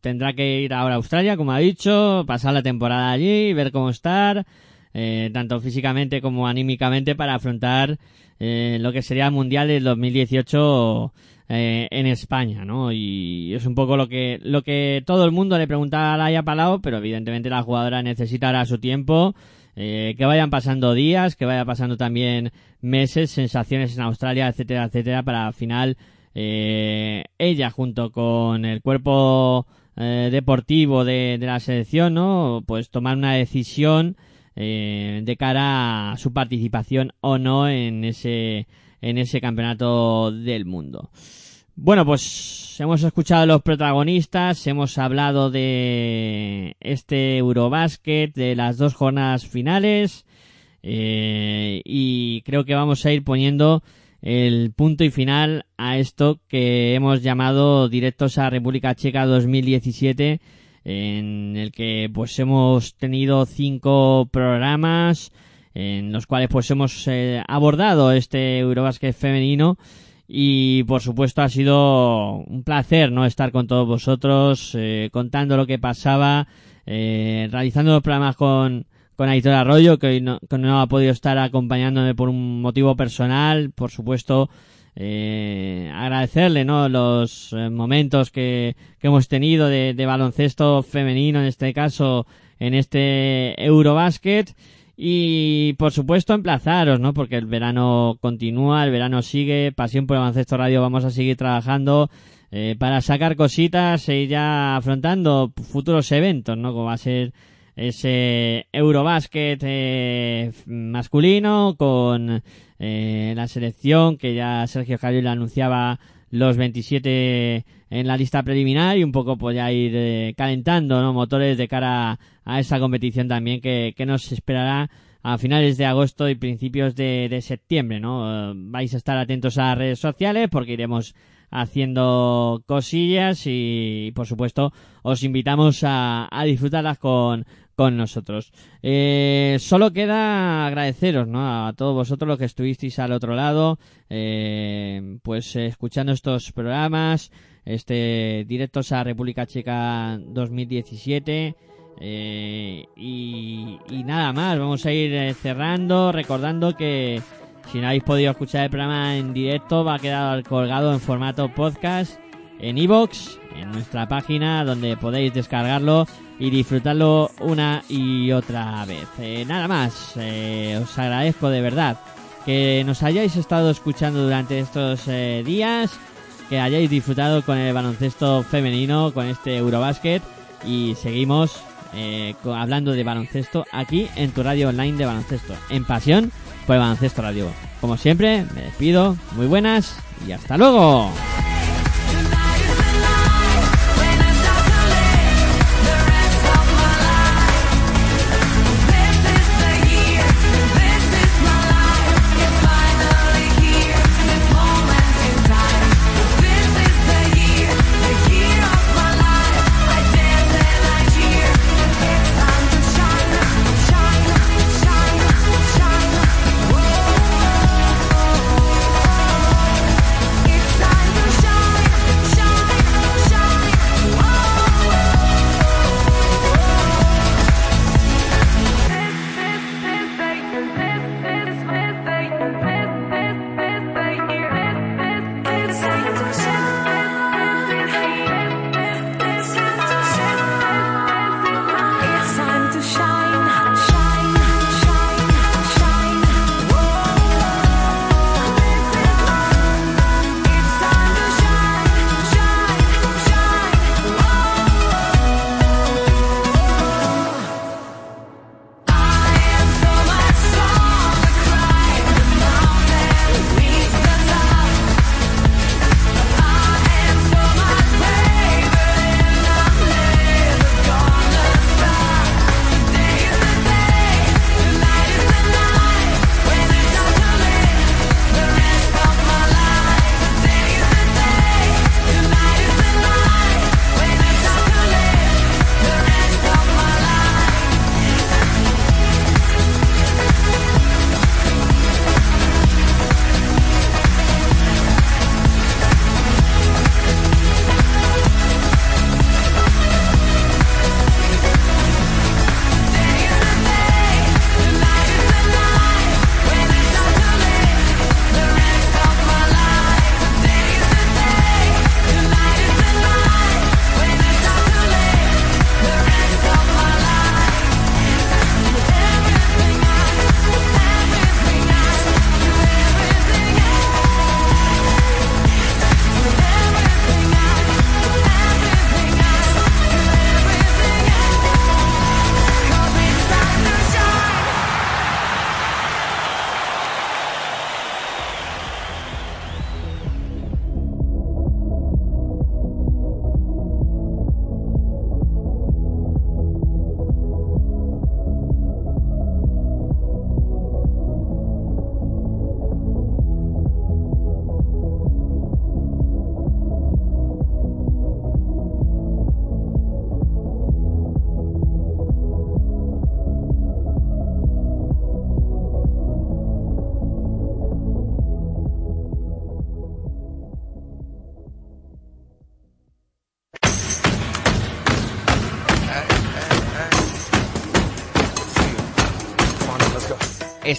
tendrá que ir ahora a Australia, como ha dicho, pasar la temporada allí, ver cómo estar, eh, tanto físicamente como anímicamente para afrontar eh, lo que sería el Mundial del 2018 eh, en España, ¿no? Y es un poco lo que lo que todo el mundo le preguntaba a Laia Palau, pero evidentemente la jugadora necesita ahora su tiempo, eh, que vayan pasando días, que vaya pasando también meses, sensaciones en Australia, etcétera, etcétera, para al final eh, ella junto con el cuerpo eh, deportivo de, la selección, ¿no? Pues tomar una decisión eh, de cara a su participación o no en ese en ese campeonato del mundo. Bueno, pues hemos escuchado a los protagonistas, hemos hablado de este Eurobasket, de las dos jornadas finales, eh, y creo que vamos a ir poniendo el punto y final a esto que hemos llamado Directos a República Checa 2017, en el que pues hemos tenido cinco programas, en los cuales pues hemos eh, abordado este Eurobasket femenino y por supuesto ha sido un placer no estar con todos vosotros eh, contando lo que pasaba eh, realizando los programas con con Aitor Arroyo que hoy no, que no ha podido estar acompañándome por un motivo personal. Por supuesto eh, agradecerle no los eh, momentos que, que hemos tenido de, de baloncesto femenino en este caso en este Eurobasket y por supuesto emplazaros, ¿no? Porque el verano continúa, el verano sigue, Pasión por el Baloncesto Radio vamos a seguir trabajando eh, para sacar cositas e ir ya afrontando futuros eventos, ¿no? Como va a ser ese Eurobasket eh, masculino con eh, la selección que ya Sergio Javier anunciaba los 27 en la lista preliminar y un poco pues ya ir eh, calentando ¿no? motores de cara a esa competición también que, que nos esperará a finales de agosto y principios de, de septiembre, ¿no? Eh, vais a estar atentos a las redes sociales porque iremos haciendo cosillas y, por supuesto os invitamos a, a disfrutarlas con, con nosotros. Eh, solo queda agradeceros ¿no? a todos vosotros los que estuvisteis al otro lado, eh, pues escuchando estos programas, este directos a República Checa 2017. Eh, y, nada más, vamos a ir eh, cerrando, recordando que si no habéis podido escuchar el programa en directo, va a quedar colgado en formato podcast en iBox, en nuestra página donde podéis descargarlo y disfrutarlo una y otra vez. Eh, nada más, os agradezco de verdad que nos hayáis estado escuchando durante estos días, que hayáis disfrutado con el baloncesto femenino, con este Eurobasket y seguimos eh, hablando de baloncesto aquí en tu radio online de baloncesto, en pasión por el baloncesto radio. Como siempre, me despido, muy buenas y hasta luego.